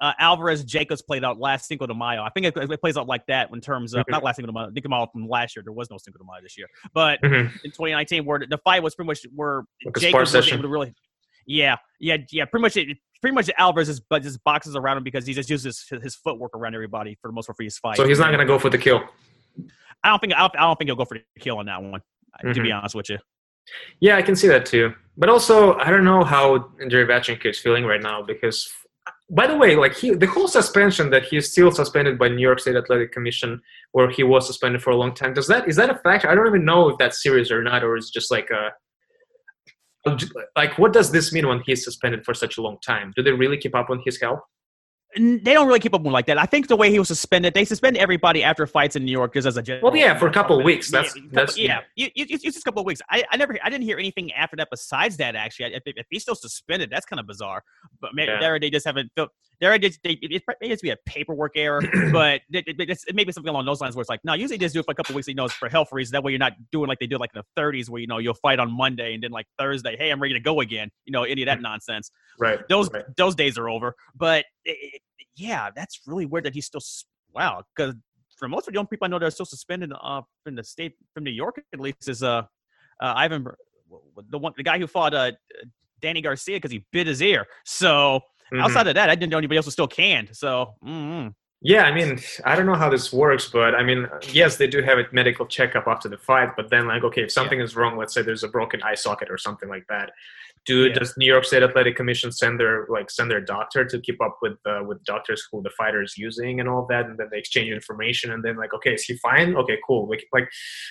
uh, Alvarez Jacobs played out last Cinco de Mayo. I think it, it plays out like that in terms of mm-hmm. not last Cinco de Mayo, Cinco de Mayo from last year. There was no Cinco de Mayo this year, but mm-hmm. in 2019, where the fight was pretty much where like Jacobs was able to really, yeah, yeah, yeah, pretty much it, pretty much Alvarez is but just boxes around him because he just uses his, his footwork around everybody for the most part for his fight. So he's not going to go for the kill. I don't think I don't, I don't think he'll go for the kill on that one. Mm-hmm. To be mm-hmm. honest with you. Yeah, I can see that too. But also, I don't know how Derevyanchenko is feeling right now because, by the way, like he, the whole suspension that he's still suspended by New York State Athletic Commission, where he was suspended for a long time. Does that is that a factor? I don't even know if that's serious or not, or it's just like a like what does this mean when he's suspended for such a long time? Do they really keep up on his health? They don't really keep up with like that. I think the way he was suspended, they suspend everybody after fights in New York just as a general. Well, yeah, for a couple of weeks. That's yeah, that's yeah. You, you, it's just a couple of weeks. I, I never, I didn't hear anything after that besides that. Actually, if, if he's still suspended, that's kind of bizarre. But maybe yeah. there they just haven't. There just they, it, may just be a paperwork error, but it, it, it, may be something along those lines where it's like, no, usually they just do it for a couple of weeks. You know, it's for health reasons. That way, you're not doing like they do like in the 30s, where you know you'll fight on Monday and then like Thursday, hey, I'm ready to go again. You know, any of that mm. nonsense. Right. Those right. those days are over. But yeah, that's really weird that he's still wow. Because for most of the young people I know that are still suspended uh, from the state from New York at least is uh, uh Ivan the one the guy who fought uh Danny Garcia because he bit his ear. So mm-hmm. outside of that, I didn't know anybody else was still canned. So. Mm-hmm. Yeah, I mean, I don't know how this works, but I mean, yes, they do have a medical checkup after the fight, but then, like, okay, if something yeah. is wrong, let's say there's a broken eye socket or something like that, do yeah. does New York State Athletic Commission send their like send their doctor to keep up with uh, with doctors who the fighter is using and all that, and then they exchange information, and then like, okay, is he fine? Okay, cool. Like, like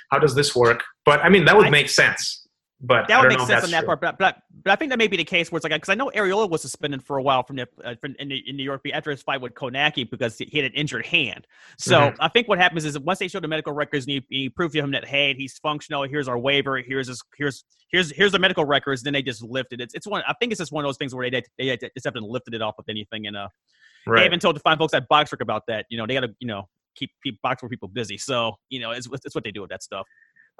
how does this work? But I mean, that would make sense. But that would make sense on that true. part. But, but but I think that may be the case where it's like because I know Arreola was suspended for a while from the uh, from, in, in, New York after his fight with Kownacki because he had an injured hand. So mm-hmm. I think what happens is once they show the medical records and you, you prove to him that hey he's functional, here's our waiver, here's his here's here's here's the medical records, then they just lifted it. It's, it's one. I think it's just one of those things where they they, they just haven't lifted it off of anything. And uh, right. they haven't told the fine folks at BoxRec about that. You know, they got to you know keep keep box for people busy. So you know, it's it's what they do with that stuff.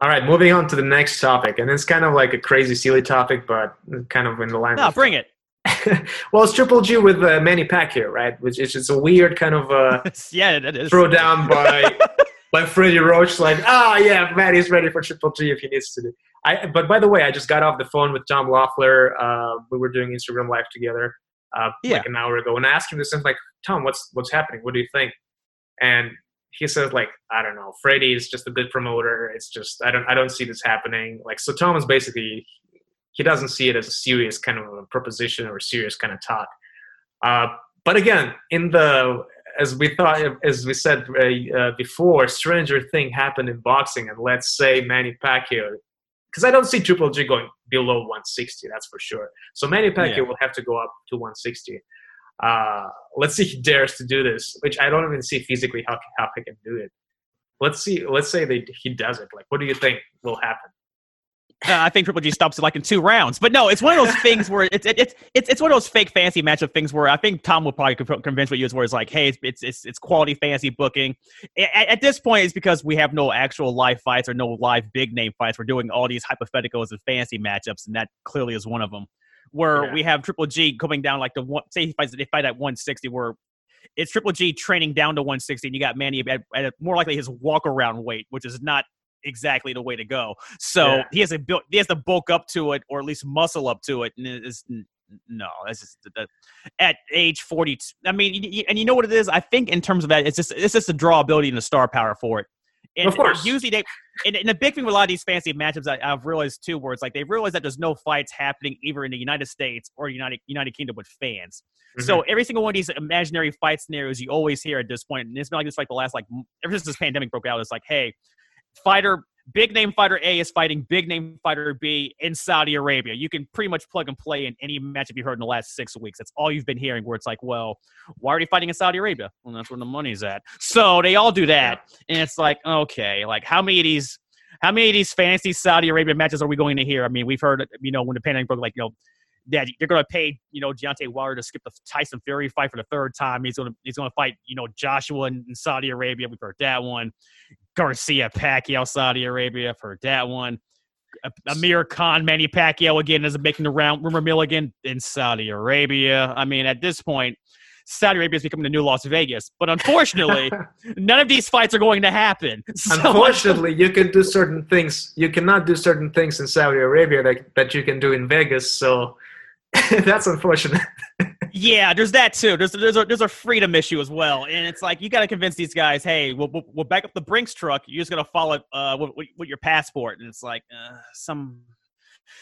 All right, moving on to the next topic, and it's kind of like a crazy, silly topic, but kind of in the line. No, bring it. well, it's Triple G with uh, Manny Pacquiao, right? Which is just a weird kind of uh, yeah, that is throw down by by Freddie Roach, like ah, oh, yeah, Manny's ready for Triple G if he needs to. Do. I but by the way, I just got off the phone with Tom Loeffler. Uh, we were doing Instagram live together uh, yeah. like an hour ago, and I asked him this. I'm like, Tom, what's what's happening? What do you think? And he says like I don't know, Freddie is just a good promoter. It's just I don't I don't see this happening. Like so, Thomas basically he doesn't see it as a serious kind of a proposition or a serious kind of talk. Uh, but again, in the as we thought, as we said uh, uh, before, stranger thing happened in boxing, and let's say Manny Pacquiao, because I don't see Triple G going below 160, that's for sure. So Manny Pacquiao yeah. will have to go up to 160. Uh, let's see he dares to do this, which I don't even see physically how how he can do it. Let's see. Let's say they, he does it. Like, what do you think will happen? Uh, I think Triple G stops it like in two rounds. But no, it's one of those things where it's it's it's it's one of those fake fancy matchup things where I think Tom will probably convince what you is where it's like, hey, it's it's it's, it's quality fancy booking. At, at, this point, it's because we have no actual live fights or no live big name fights. We're doing all these hypotheticals and fancy matchups, and that clearly is one of them where yeah. we have Triple G coming down like the one. Say he fights, they fight at 160, where it's Triple G training down to 160, and you got Manny at, at more likely his walk around weight, which is not exactly the way to go. So yeah. he has to build, he has to bulk up to it, or at least muscle up to it, and it's no, that's just that, at age 40. I mean, and you know what it is? I think in terms of that, it's just it's just the drawability and the star power for it. And Of course. usually they and, and the big thing with a lot of these fancy matchups I, I've realized too, where it's like they realize that there's no fights happening either in the United States or United United Kingdom with fans. So Mm-hmm. every single one of these imaginary fight scenarios you always hear at this point, and it's been like this like the last like ever since this pandemic broke out. It's like, hey, fighter, big name fighter A is fighting big name fighter B in Saudi Arabia. You can pretty much plug and play in any matchup you heard in the last six weeks. That's all you've been hearing. Where it's like, well, why are they fighting in Saudi Arabia? Well, that's where the money's at. So they all do that, and it's like, okay, like how many of these? How many of these fancy Saudi Arabia matches are we going to hear? I mean, we've heard, you know, when the pandemic broke, like, you know, that they're going to pay, you know, Deontay Wilder to skip the Tyson Fury fight for the third time. He's going to he's going to fight, you know, Joshua in, in Saudi Arabia. We've heard that one. Garcia Pacquiao Saudi Arabia. I've heard that one. Amir Khan Manny Pacquiao again is making the round. Rumor mill again in Saudi Arabia. I mean, at this point, Saudi Arabia is becoming the new Las Vegas. But unfortunately, none of these fights are going to happen. So- Unfortunately, you can do certain things. You cannot do certain things in Saudi Arabia that, that you can do in Vegas. So that's unfortunate. Yeah, there's that too. There's there's a there's a freedom issue as well, and it's like you got to convince these guys, hey, we'll, we'll we'll back up the Brinks truck. You're just gonna follow it uh with, with- your passport, and it's like uh, some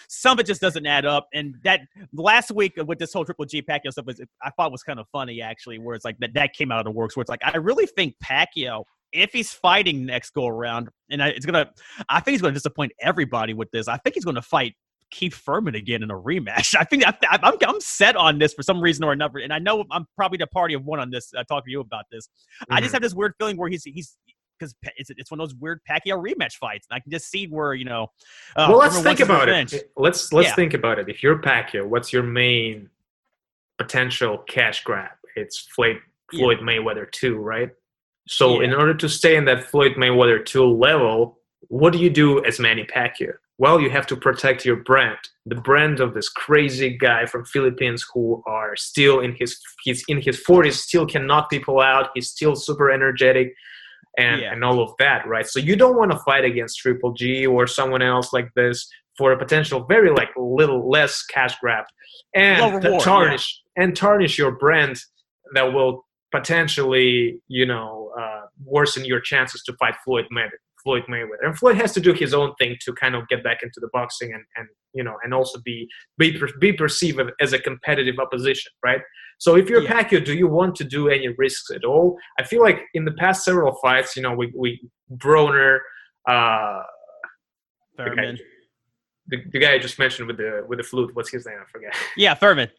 some of it just doesn't add up. And that last week with this whole Triple G Pacquiao stuff was I thought was kind of funny actually, where it's like that that came out of the works. Where it's like I really think Pacquiao. If he's fighting next go around, and I, it's gonna, I think he's gonna disappoint everybody with this. I think he's gonna fight Keith Thurman again in a rematch. I think I, I'm, I'm set on this for some reason or another, and I know I'm probably the party of one on this. I talked to you about this. I just Mhm. have this weird feeling where he's he's because it's it's one of those weird Pacquiao rematch fights. And I can just see where you know. Uh, well, let's think about it. Let's let's Yeah. think about it. If you're Pacquiao, what's your main potential cash grab? It's Floyd Floyd Mayweather two, right? So in order to stay in that Floyd Mayweather two level, what do you do as Manny Pacquiao? Well, you have to protect your brand, the brand of this crazy guy from Philippines who are still in his he's in his forties, still can knock people out. He's still super energetic, and Yeah. and all of that, right? So you don't want to fight against Triple G or someone else like this for a potential very like little less cash grab, and reward, tarnish and tarnish your brand that will potentially, you know, uh, worsen your chances to fight Floyd Mayweather. Floyd Mayweather, and Floyd has to do his own thing to kind of get back into the boxing and, and you know and also be be, be perceived as a competitive opposition, right? So if you're Yeah. Pacquiao, do you want to do any risks at all? I feel like in the past several fights, you know, we we Broner, uh, the guy, Thurman. the, the guy I just mentioned with the with the flute, what's his name? I forget. Yeah, Thurman.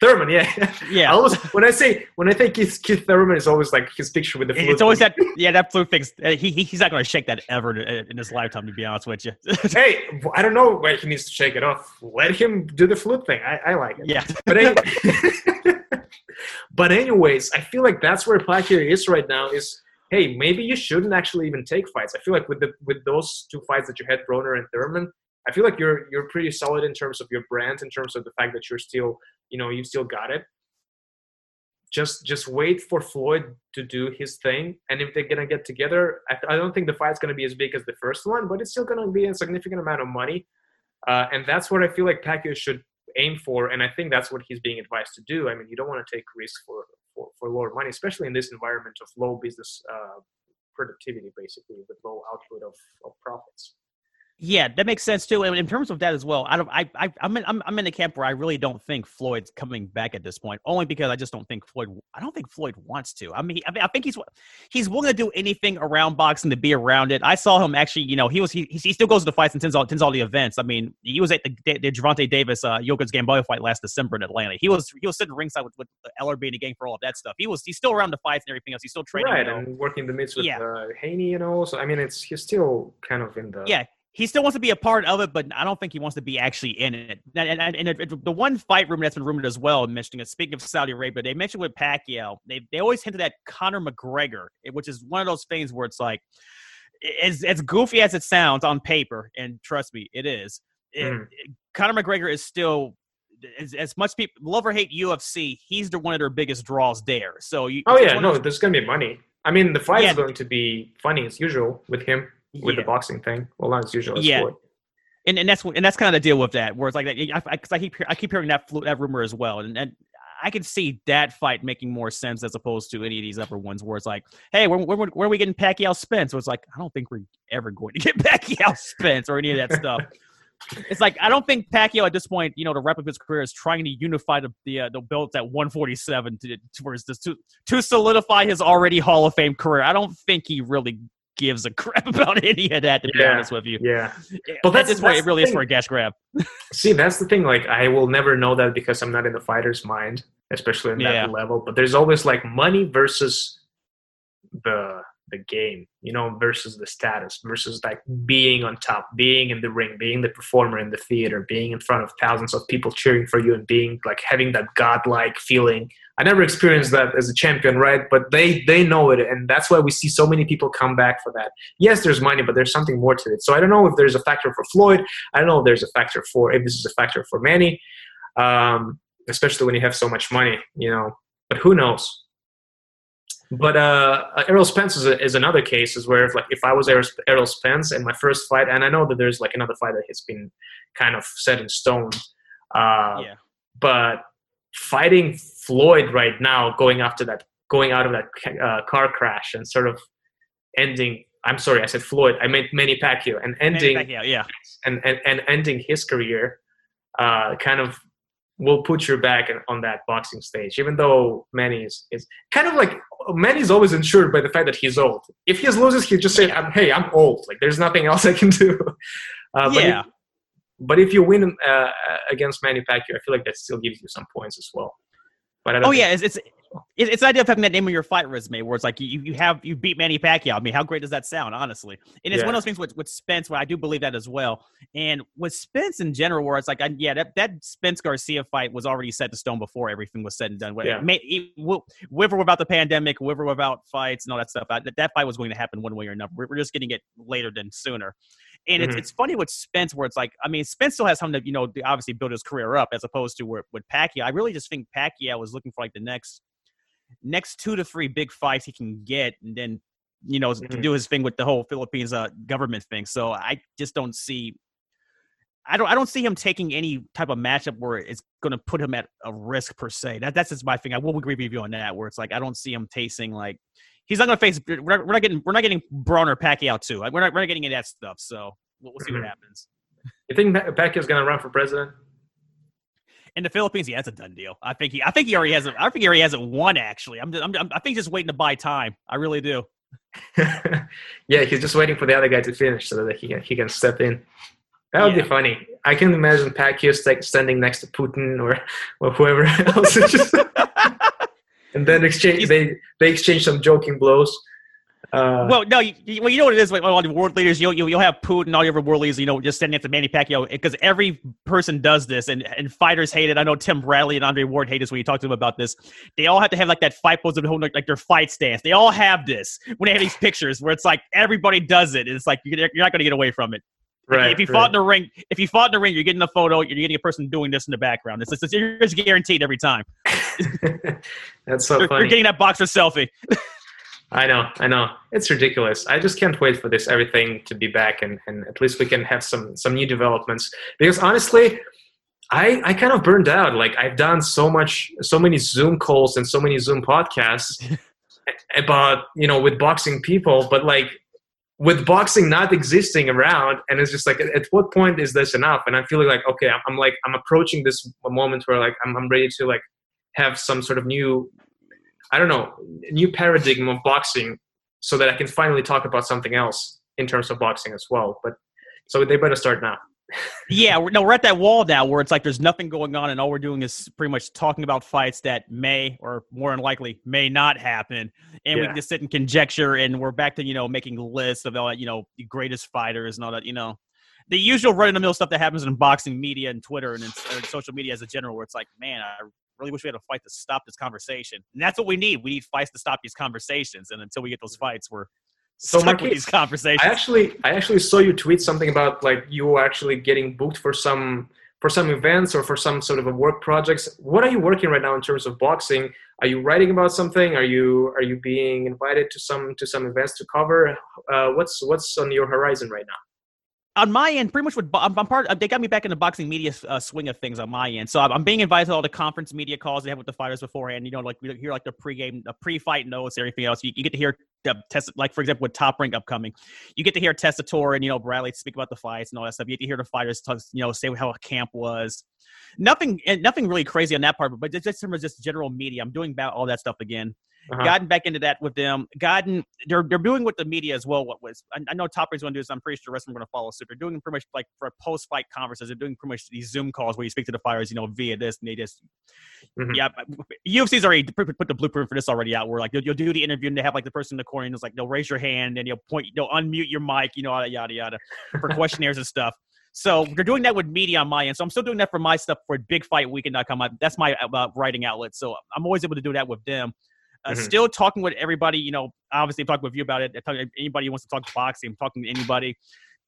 Thurman, yeah. yeah. I always when I say when I think Keith, Keith Thurman is always like his picture with the flute. It's always that, yeah, that flu thing. uh, He, he he's not going to shake that ever in his lifetime. To be honest with you, hey, I don't know why he needs to shake it off. Let him do the flute thing. I, I like it. yeah, But any- but anyways, I feel like that's where Pacquiao is right now. Is hey, maybe you shouldn't actually even take fights. I feel like with the with those two fights that you had, Broner and Thurman, I feel like you're you're pretty solid in terms of your brand, in terms of the fact that you're still, you know, you still got it. Just just wait for Floyd to do his thing, and if they're gonna get together, I, I don't think the fight's gonna be as big as the first one, but it's still gonna be a significant amount of money, uh, and that's what I feel like Pacquiao should aim for, and I think that's what he's being advised to do. I mean, you don't want to take risks for, for, for lower money, especially in this environment of low business uh, productivity, basically, with low output of, of profits. Yeah, that makes sense too. And in terms of that as well, I don't, I, I, I'm in, I'm, I'm in the camp where I really don't think Floyd's coming back at this point. Only because I just don't think Floyd, I don't think Floyd wants to. I mean, I, mean, I think he's, he's willing to do anything around boxing to be around it. I saw him actually, you know, he was, he, he still goes to the fights and attends all, attends all the events. I mean, he was at the, the Gervonta Davis, uh, Jokic Gamboa fight last December in Atlanta. He was, he was sitting ringside with, with Ellerbe and the gang for all of that stuff. He was, he's still around the fights and everything else. He's still training. right, you know. and working the midst with Yeah. uh, Haney and all. So I mean, it's he's still kind of in the yeah, he still wants to be a part of it, but I don't think he wants to be actually in it. And, and, and, it- the one fight rumor that's been rumored as well, mentioning speaking of Saudi Arabia, they mentioned with Pacquiao, they, they always hinted at Conor McGregor, which is one of those things where it's like, as, as goofy as it sounds on paper, and trust me, it is, it- Mhm. Conor McGregor is still. As, as much people love or hate UFC, he's the one of their biggest draws there. So you, Oh yeah, no, those- there's gonna be money. I mean, the fight Yeah. is going to be funny as usual with him with yeah. the boxing thing. Well, not as usual. As Yeah. Floyd. and, and that's what- and that's kind of the deal with that, where it's like that. I, I, I keep I keep hearing that flu- that rumor as well, and, and I can see that fight making more sense as opposed to any of these other ones where it's like, hey, where, where, where are we getting Pacquiao Spence? So it's like, I don't think we're ever going to get Pacquiao Spence or any of that stuff. It's like I don't think Pacquiao at this point, you know, to wrap up his career, is trying to unify the the, uh, the belts at 147 to, towards this to to solidify his already Hall of Fame career. I don't think he really gives a crap about any of that. To be Yeah, honest with you, Yeah. but at that's- this point, it really is for a gas grab. See, that's the thing. Like, I will never know that because I'm not in the fighter's mind, especially in Yeah. that level. But there's always like money versus the the game, you know, versus the status, versus like being on top, being in the ring, being the performer in the theater, being in front of thousands of people cheering for you, and being like having that godlike feeling. I never experienced that as a champion, right? But they they know it, and that's why we see so many people come back for that. Yes, there's money, but there's something more to it. So I don't know if there's a factor for Floyd. I don't know if there's a factor for if this is a factor for Manny, um, especially when you have so much money, you know. But who knows? But uh, Errol Spence is, a, is another case, is where if, like if I was Errol, Errol Spence in my first fight, and I know that there's like another fight that has been kind of set in stone, uh, yeah, but fighting Floyd right now, going after that, going out of that uh, car crash and sort of ending. I'm sorry, I said Floyd. I meant Manny Pacquiao and ending Manny Pacquiao, yeah. and, and, and ending his career uh, kind of will put you back in- on that boxing stage, even though Manny is, is kind of like Manny's always insured by the fact that he's old. If he loses, he'll just say, I'm, "Hey, I'm old. Like there's nothing else I can do." Uh, but yeah. If, but if you win uh, against Manny Pacquiao, I feel like that still gives you some points as well. But I don't Oh yeah, it's, it's it's it's the idea of having that name on your fight resume, where it's like you, you have you beat Manny Pacquiao. I mean, how great does that sound, honestly? And it's one of those things with, with Spence, where I do believe that as well. And with Spence in general, where it's like, I, yeah, that that Spence Garcia fight was already set to stone before everything was said and done. Yeah. It, with or without the pandemic, with or without fights and all that stuff, I, that, that fight was going to happen one way or another. We're, we're just getting it later than sooner. And it's, Mhm. it's funny with Spence, where it's like, I mean, Spence still has something to, you know, obviously build his career up, as opposed to where, with Pacquiao. I really just think Pacquiao was looking for like the next next two to three big fights he can get, and then you know Mhm. do his thing with the whole Philippines uh, government thing. So I just don't see. I don't. I don't see him taking any type of matchup where it's going to put him at a risk per se. That that's just my thing. I will agree with you on that. Where it's like I don't see him tasting like he's not going to face. We're not, we're not getting. We're not getting Braun or Pacquiao too. Like, we're not. We're not getting any of that stuff. So we'll, we'll see what Mhm. happens. you think Pa- Pacquiao's gonna run for president? In the Philippines, yeah, that's a done deal. I think he. I think he already has. it. I think he already has it won. Actually, I'm. I'm, I'm I think he's just waiting to buy time. I really do. yeah, he's just waiting for the other guy to finish so that he can, he can step in. That would Yeah. be funny. I can imagine Pacquiao st- standing next to Putin or, or whoever else, Just- and then exchange they they exchange some joking blows. Uh, well, no, you, you- well, you know what it is. Like all the world leaders, you'll, you'll you'll have Putin, all your other world leaders, you know, just standing at the Manny Pacquiao because every person does this, and and fighters hate it. I know Tim Bradley and Andre Ward hate this when you talk to them about this. They all have to have like that fight pose of holding like, like their fight stance. They all have this when they have these pictures where it's like everybody does it. And it's like you're, you're not going to get away from it. Right, if you right. fought in the ring, if you fought in the ring, you're getting a photo. You're getting a person doing this in the background. It's, it's, it's guaranteed every time. That's so You're, funny. you're getting that boxer selfie. I know, I know. It's ridiculous. I just can't wait for this everything to be back and, and at least we can have some some new developments. Because honestly, I I kind of burned out. Like I've done so much so many Zoom calls and so many Zoom podcasts about, you know, with boxing people, but like with boxing not existing around and it's just like at, at what point is this enough? And I'm feeling like okay, I'm, I'm like I'm approaching this moment where like I'm I'm ready to like have some sort of new I don't know, new paradigm of boxing so that I can finally talk about something else in terms of boxing as well. But so they better start now. Yeah, we're, no, we're at that wall now where it's like there's nothing going on, and all we're doing is pretty much talking about fights that may, or more than likely, may not happen, and we Yeah. can just sit and conjecture, and we're back to you know making lists of all that, you know the greatest fighters and all that, you know, the usual run of the mill stuff that happens in boxing media and Twitter and in, or social media as a general, where it's like, man, I really wish we had a fight to stop this conversation, and that's what we need. We need fights to stop these conversations, and until we get those fights, we're So, stuck with these conversations. I actually I actually saw you tweet something about like you actually getting booked for some for some events or for some sort of a work projects. What are you working right now in terms of boxing? Are you writing about something? Are you are you being invited to some to some events to cover? Uh, what's what's on your horizon right now? On my end, pretty much what I'm, I'm part. They got me back in the boxing media uh, swing of things on my end. So I'm, I'm, being invited to all the conference media calls they have with the fighters beforehand. You know, like we hear like the pregame, the pre-fight notes, everything else. You, you get to hear the test, like for example, with Top Rank upcoming, you get to hear Tessitore and you know Bradley speak about the fights and all that stuff. You get to hear the fighters, talk, you know, say how a camp was. Nothing, nothing really crazy on that part, but just, just, just general media. I'm doing about all that stuff again uh-huh. gotten back into that with them. Gotten they're they're doing with the media as well. What was I, I know Top going to do this. I'm pretty sure the rest of them are going to follow suit. They're doing pretty much like for post fight conferences. They're doing pretty much these Zoom calls where you speak to the fighters, you know, via this, and they just mm-hmm. yeah. UFC's already put the blueprint for this already out. Where like you'll, you'll do the interview and they have like the person in the corner and it's like they'll raise your hand and you'll point, they'll unmute your mic, you know, yada yada yada for questionnaires and stuff. So they're doing that with media on my end. So I'm still doing that for my stuff for bigfightweekend.com. That's my uh, writing outlet. So I'm always able to do that with them. Uh, mm-hmm. Still talking with everybody. You know, obviously, I'm talking with you about it. Anybody who wants to talk boxing, I'm talking to anybody.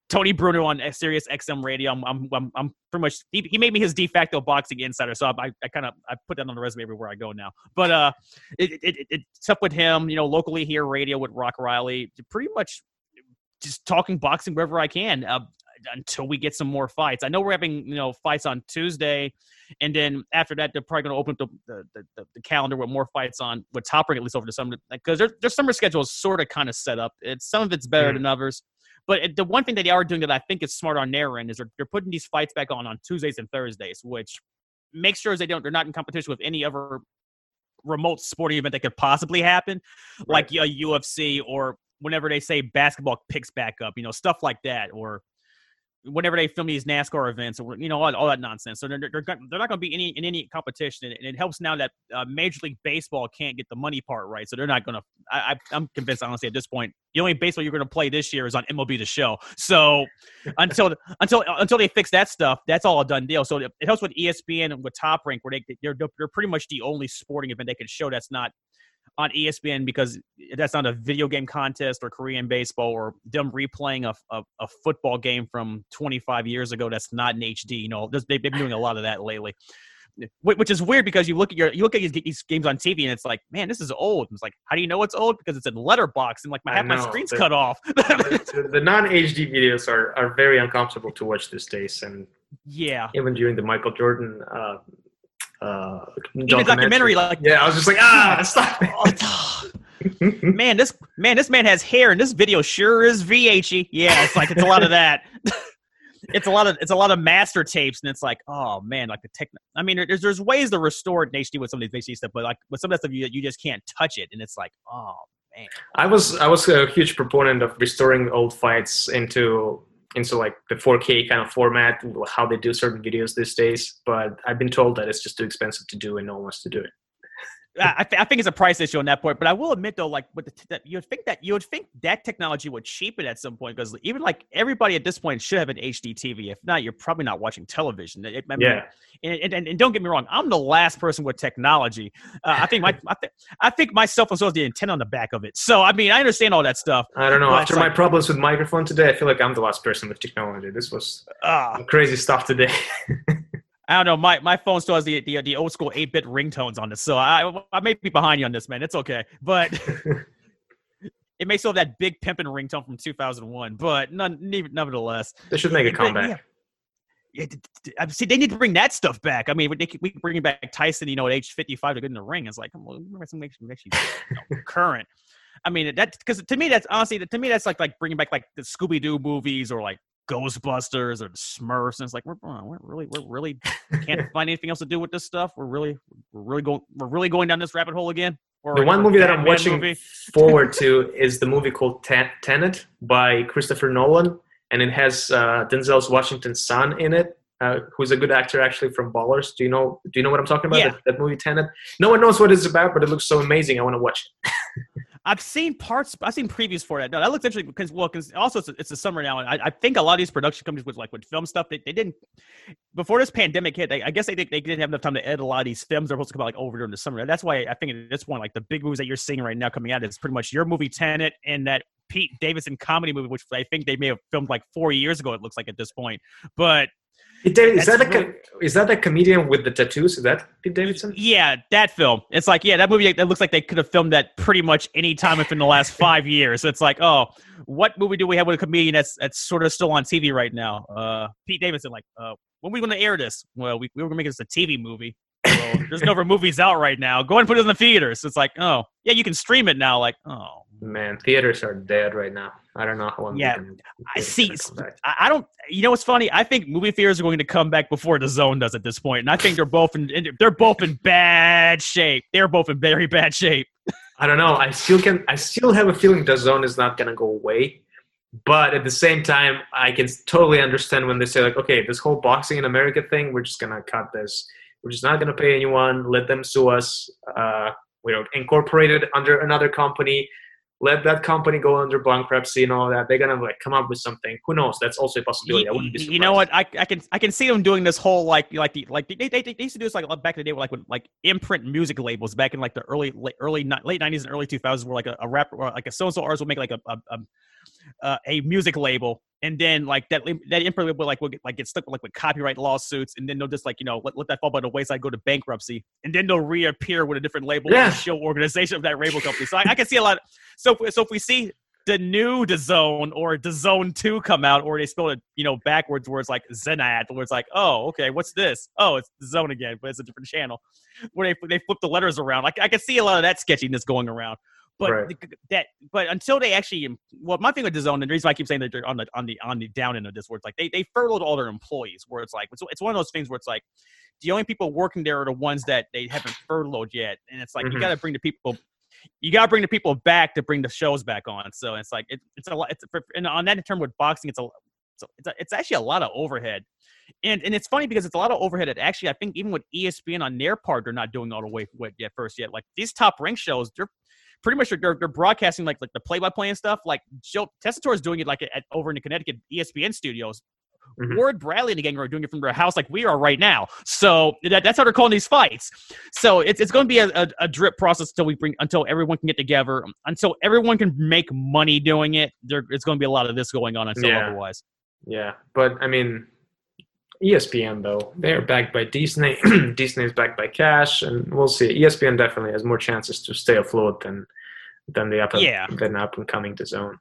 Tony Bruno on Sirius XM radio. I'm, I'm, I'm, I'm pretty much, he, he, made me his de facto boxing insider. So I, I kind of, I put that on the resume everywhere I go now. But uh, it, it, it, it's up with him, you know, locally here, radio with Rock Riley, pretty much just talking boxing wherever I can. Uh, until we get some more fights. I know we're having you know fights on Tuesday, and then after that they're probably going to open up the, the, the, the, calendar with more fights on with Top Rank at least over the summer because their their summer schedule is sort of kind of set up. It's some of it's better mm than others. But the one thing that they are doing that I think is smart on their end is they're, they're putting these fights back on on Tuesdays and Thursdays, which makes sure they don't they're not in competition with any other remote sporting event that could possibly happen, right. like a UFC or whenever they say basketball picks back up, you know, stuff like that, or whenever they film these NASCAR events or you know all, all that nonsense. So they're they're, they're not going to be any in any competition, and it helps now that uh, Major League Baseball can't get the money part right. So they're not going to. I, I'm convinced, honestly, at this point, the only baseball you're going to play this year is on MLB The Show. So until until until they fix that stuff, that's all a done deal. So it, it helps with ESPN and with Top Rank, where they they're they're pretty much the only sporting event they can show that's not on ESPN because that's not a video game contest or Korean baseball or them replaying a, a, a football game from 25 years ago that's not in HD. You know, they've been doing a lot of that lately, which is weird because you look at your you look at these games on TV and it's like, man, this is old. It's like, how do you know it's old? Because it's in letterbox and like my half my screen's the, cut off. the, the non HD videos are are very uncomfortable to watch these days, and yeah, even during the Michael Jordan uh, uh, documentary. documentary. Like, yeah, I was just like, ah, stop man, this man, this man has hair, and this video sure is VHy. Yeah, it's like it's a lot of that. it's a lot of it's a lot of master tapes, and it's like, oh man, like the tech. I mean, there's there's ways to restore it in HD with some of these HD stuff, but like with some of that stuff, you you just can't touch it, and it's like, oh man. I was I was a huge proponent of restoring old fights into into like the 4K kind of format, how they do certain videos these days. But I've been told that it's just too expensive to do, and no one wants to do it. I, th- I, think it's a price issue on that point, but I will admit though, like with the t- that you'd think that you would think that technology would cheapen at some point because even like everybody at this point should have an HD TV. If not, you're probably not watching television. It, I mean, yeah. And, and, and, don't get me wrong, I'm the last person with technology. Uh, I think my I, th- I think my cell phone still has the antenna on the back of it. So I mean, I understand all that stuff. I don't know. After my like, problems with microphone today, I feel like I'm the last person with technology. This was uh, crazy stuff today. I don't know. My my phone still has the the, the old school eight bit ringtones on this, so I I may be behind you on this, man. It's okay, but it may still have that big pimping ringtone from 2001. But none, nevertheless, they should make a comeback. Yeah. Yeah, see, they need to bring that stuff back. I mean, they, we can bring back Tyson, you know, at age 55 to get in the ring. It's like, come on, make, make, make you know, current. I mean, that because to me, that's honestly, to me, that's like like bringing back like the Scooby Doo movies or like Ghostbusters or the Smurfs, and it's like we're, we're really we're really can't find anything else to do with this stuff. We're really we're really going we're really going down this rabbit hole again. Or the one movie that I'm watching forward to is the movie called Ten- Tenet by Christopher Nolan, and it has uh, Denzel's Washington's son in it, uh, who's a good actor actually from Ballers. Do you know? Do you know what I'm talking about? Yeah. That, that movie Tenet. No one knows what it's about, but it looks so amazing. I want to watch it. I've seen parts. I've seen previews for that. No, that looks interesting because well, because also it's a, it's a summer now, and I, I, think a lot of these production companies with like with film stuff, they, they didn't before this pandemic hit. They, I guess they they didn't have enough time to edit a lot of these films. They're supposed to come out like over during the summer. That's why I think at this point, like the big movies that you're seeing right now coming out is pretty much your movie Tenet and that Pete Davidson comedy movie, which I think they may have filmed like four years ago. It looks like at this point, but Pete Dav- is that a really- is that a comedian with the tattoos? Is that Pete Davidson? Yeah, that film. It's like, yeah, that movie. It looks like they could have filmed that pretty much any time within the last five years. It's like, oh, what movie do we have with a comedian that's that's sort of still on TV right now? Uh, Pete Davidson. Like, uh, when are we going to air this? Well, we, we were going to make this a TV movie. Well, there's no other movies out right now. Go ahead and put it in the theaters. It's like, oh, yeah, you can stream it now. Like, oh, Man, theaters are dead right now. I don't know how long. Yeah, I see. gonna come back. I, I don't. You know what's funny? I think movie theaters are going to come back before DAZN does at this point, and I think they're both in. in- They're both in bad shape. They're both in very bad shape. I don't know. I still can. I still have a feeling DAZN is not gonna go away. But at the same time, I can totally understand when they say like, okay, this whole boxing in America thing, we're just gonna cut this. We're just not gonna pay anyone. Let them sue us. Uh, we're incorporated under another company. Let that company go under bankruptcy and all that. They're gonna like come up with something. Who knows? That's also a possibility. I You, wouldn't be you know what? I, I can I can see them doing this whole like like the like they, they, they used to do this like back in the day, like with like imprint music labels back in like the early late, early late nineties and early two thousands, where like a, a rapper or like a so and so artist would make like a a, a uh, a music label, and then like that that imprint label like will get like get stuck with like with copyright lawsuits, and then they'll just like you know let, let that fall by the wayside, go to bankruptcy, and then they'll reappear with a different label, Yeah. and show organization of that label company. So I, I can see a lot. so if, so if we see the new DAZN or DAZN 2 come out or they spell it you know backwards where it's like zenad where it's like oh okay what's this oh it's DAZN again but it's a different channel where they, they flip the letters around like i can see a lot of that sketchiness going around but Right. the- that but until they actually well my thing with DAZN and the reason why i keep saying that they're on the on the on the down end of this where it's like they, they furloughed all their employees where it's like it's, it's one of those things where it's like the only people working there are the ones that they haven't furloughed yet and it's like you Mhm. got to bring the people you got to bring the people back to bring the shows back on. So it's like it, it's a lot. It's for, and on that term with boxing, it's a, it's a, it's, a, it's actually a lot of overhead, and and it's funny because it's a lot of overhead. That actually, I think even with ESPN on their part, they're not doing all the way with yet first yet. Like these top rank shows, they're pretty much they're, they're broadcasting like like the play by play and stuff. Like Joe Tessitore is doing it like at, over in the Connecticut ESPN studios. Mhm. Ward Bradley and the gang are doing it from their house like we are right now. So that, that's how they're calling these fights. So it's, it's going to be a, a, a drip process until we bring until everyone can get together until everyone can make money doing it. There, it's going to be a lot of this going on until Yeah. otherwise. Yeah, but I mean, ESPN though they're backed by Disney. Disney is backed by cash, and we'll see. ESPN definitely has more chances to stay afloat than than the up Yeah. than up and coming to zone.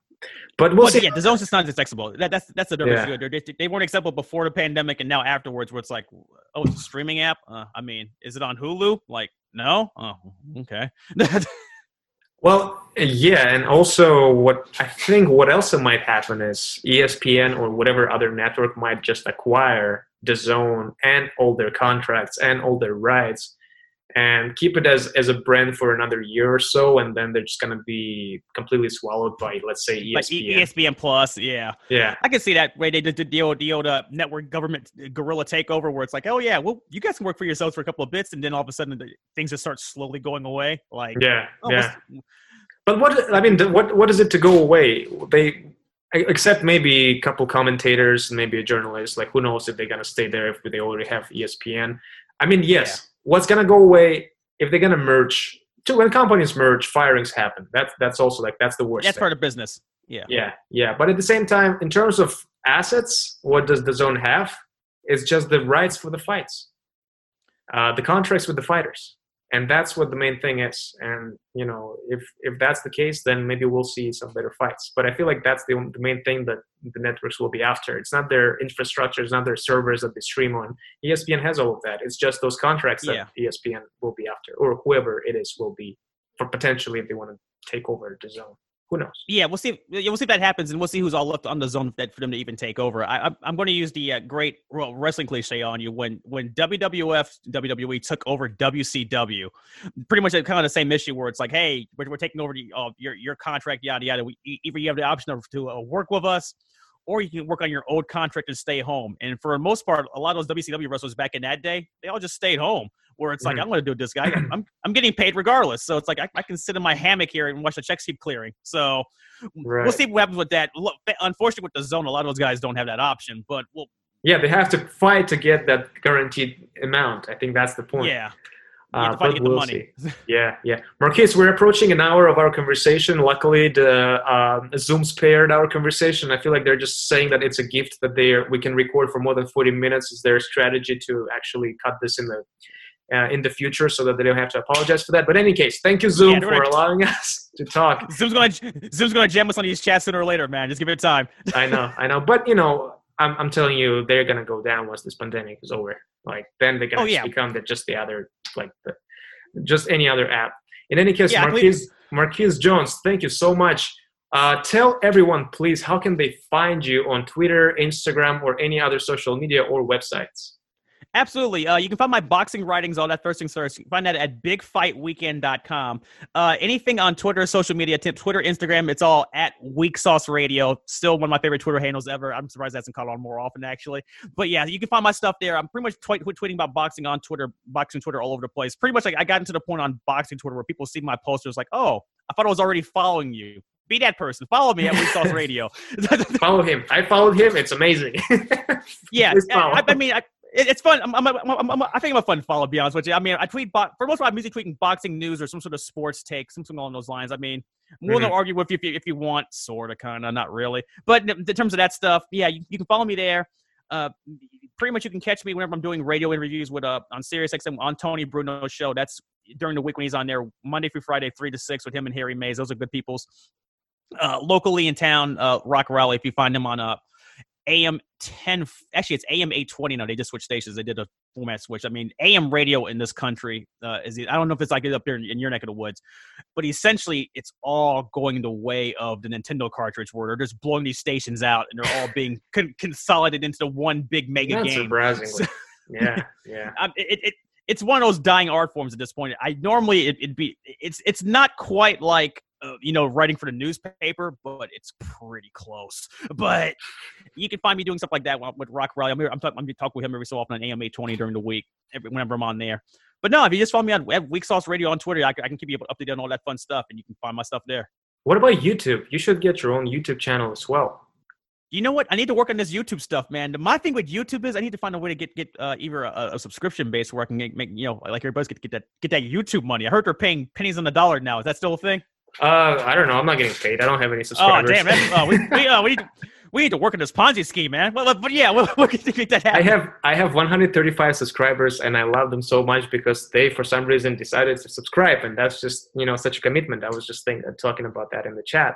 But we'll but see. yeah, DAZN's just not accessible. That, that's that's the difference. Yeah. They, they weren't accessible before the pandemic, and now afterwards, where it's like, oh, it's a streaming app. Uh, I mean, is it on Hulu? Like, no. Oh, okay. Well, yeah, and also what I think what else might happen is ESPN or whatever other network might just acquire DAZN and all their contracts and all their rights and keep it as, as a brand for another year or so and then they're just gonna be completely swallowed by let's say E like ESPN. Plus, yeah. yeah. I can see that way they did the deal, the network government uh, guerrilla takeover, where it's like, oh yeah, well, you guys can work for yourselves for a couple of bits, and then all of a sudden the, things just start slowly going away. Like, Yeah. oh, yeah. But what I mean, what what is it to go away? They except maybe a couple commentators maybe a journalist. Like who knows if they're gonna stay there if they already have ESPN. I mean, yes, what's gonna go away if they're gonna merge? Too when companies merge, firings happen. That's that's also like that's the worst. that's thing. part of business. Yeah. Yeah, yeah. But at the same time, in terms of assets, what does DAZN have? It's just the rights for the fights, uh, the contracts with the fighters, and that's what the main thing is. And you know, if if that's the case, then maybe we'll see some better fights. But I feel like that's the the main thing that the networks will be after. It's not their infrastructure, it's not their servers that they stream on. ESPN has all of that. It's just those contracts that E ESPN will be after, or whoever it is will be for potentially if they want to take over DAZN. Who knows? Yeah, we'll see. yeah, We'll see if that happens, and we'll see who's all left on DAZN for them to even take over. I, I'm, I'm going to use the uh, great wrestling cliche on you. When when WWF WWE took over WCW, pretty much kind of the same issue where it's like, hey, we're, we're taking over the, uh, your your contract, yada yada. We, either you have the option of to uh, work with us, or you can work on your old contract and stay home. And for the most part, a lot of those WCW wrestlers back in that day, they all just stayed home. Where it's like, Mhm. I'm going to do this guy. I'm, I'm getting paid regardless. So it's like I, I can sit in my hammock here and watch the checks keep clearing. So Right. we'll see what happens with that. Look, unfortunately, with DAZN, a lot of those guys don't have that option. But well, Yeah, they have to fight to get that guaranteed amount. I think that's the point. yeah, You Uh, but the we'll money. see. Yeah, yeah. Marquise, we're approaching an hour of our conversation. Luckily, the uh, Zoom spared our conversation. I feel like they're just saying that it's a gift that they are, we can record for more than 40 minutes. Is their strategy to actually cut this in the uh, in the future so that they don't have to apologize for that. But in any case, thank you Zoom Yeah, for gonna- allowing us to talk. Zoom's gonna Zoom's gonna jam us on these chats sooner or later, man. Just give it time. I know, I know. But you know, I'm, I'm telling you, they're gonna go down once this pandemic is over. Like then they're gonna Oh, yeah. become the, just the other, like the, just any other app. In any case, Yeah, Marquise, Marquise Jones, thank you so much. Uh, tell everyone, please, how can they find you on Twitter, Instagram, or any other social media or websites? Absolutely. Uh, you can find my boxing writings, all that first things first. You can find that at bigfightweekend.com. Uh, anything on Twitter, social media, tip, Twitter, Instagram, it's all at Weak Sauce Radio. Still one of my favorite Twitter handles ever. I'm surprised that hasn't caught on more often, actually. But yeah, you can find my stuff there. I'm pretty much tw- tweeting about boxing on Twitter, boxing Twitter all over the place. Pretty much like I got into the point on boxing Twitter where people see my posters like, oh, I thought I was already following you. Be that person. Follow me at Weak Sauce Radio. Follow him. I followed him. It's amazing. Yeah, I. I, I mean, I, it, it's fun. I'm, I'm, I'm, I'm, I think I'm a fun follow. To be honest with you, I mean, I tweet bo- for most part. I'm usually tweeting boxing news or some sort of sports take, something along those lines. I mean, I'm willing to argue with you if you if you want, sort of, kind of, not really. But in, terms of that stuff, yeah, you, you can follow me there. Uh, pretty much, you can catch me whenever I'm doing radio interviews with uh on Sirius XM on Tony Bruno's show. That's during the week when he's on there, Monday through Friday, three to six, with him and Harry Mays. Those are good people's. Uh, locally in town, uh, Rock Rally. If you find them on uh, AM 10, actually, it's AM 820 now. They just switched stations. They did a format switch. I mean, AM radio in this country uh, is, I don't know if it's like up there in, in your neck of the woods, but essentially, it's all going the way of the Nintendo cartridge where they're just blowing these stations out and they're all being con- consolidated into one big mega Not game. surprisingly. yeah, yeah. Um, it, it, it's one of those dying art forms at this point. I normally it, it'd be it's it's not quite like uh, you know writing for the newspaper, but it's pretty close. But you can find me doing stuff like that with Rock Rally. I'm here, I'm, talk, I'm talking with him every so often on AM 820 during the week, every, whenever I'm on there. But no, if you just follow me on at Weak Sauce Radio on Twitter, I, can- I can keep you up to date on all that fun stuff, and you can find my stuff there. What about YouTube? You should get your own YouTube channel as well. You know what? I need to work on this YouTube stuff, man. My thing with YouTube is I need to find a way to get get uh, either a, a subscription base where I can make, make you know like everybody's get get that get that YouTube money. I heard they're paying pennies on the dollar now. Is that still a thing? Uh, I don't know. I'm not getting paid. I don't have any subscribers. Oh subscribers. damn! That's, uh, we we, uh, we need to, we need to work on this Ponzi scheme, man. Well, but yeah, we'll, we'll get to make that happen. I have I have 135 subscribers, and I love them so much because they, for some reason, decided to subscribe, and that's just you know such a commitment. I was just think, talking about that in the chat.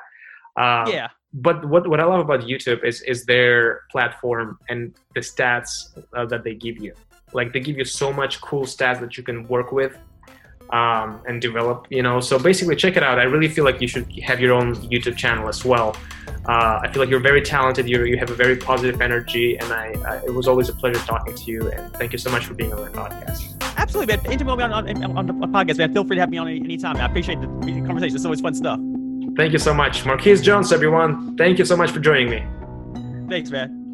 Um, yeah, But what what I love about YouTube is is their platform and the stats uh, that they give you. Like they give you so much cool stats that you can work with um, and develop. You know, so basically, check it out. I really feel like you should have your own YouTube channel as well. Uh, I feel like you're very talented. You you have a very positive energy, and I, I it was always a pleasure talking to you. And thank you so much for being on my podcast. absolutely, man. Anytime on, on, on the podcast, man, feel free to have me on any anytime. I appreciate the the conversation. It's always fun stuff. Thank you so much, Marquise Jones, everyone. Thank you so much for joining me. Thanks, man.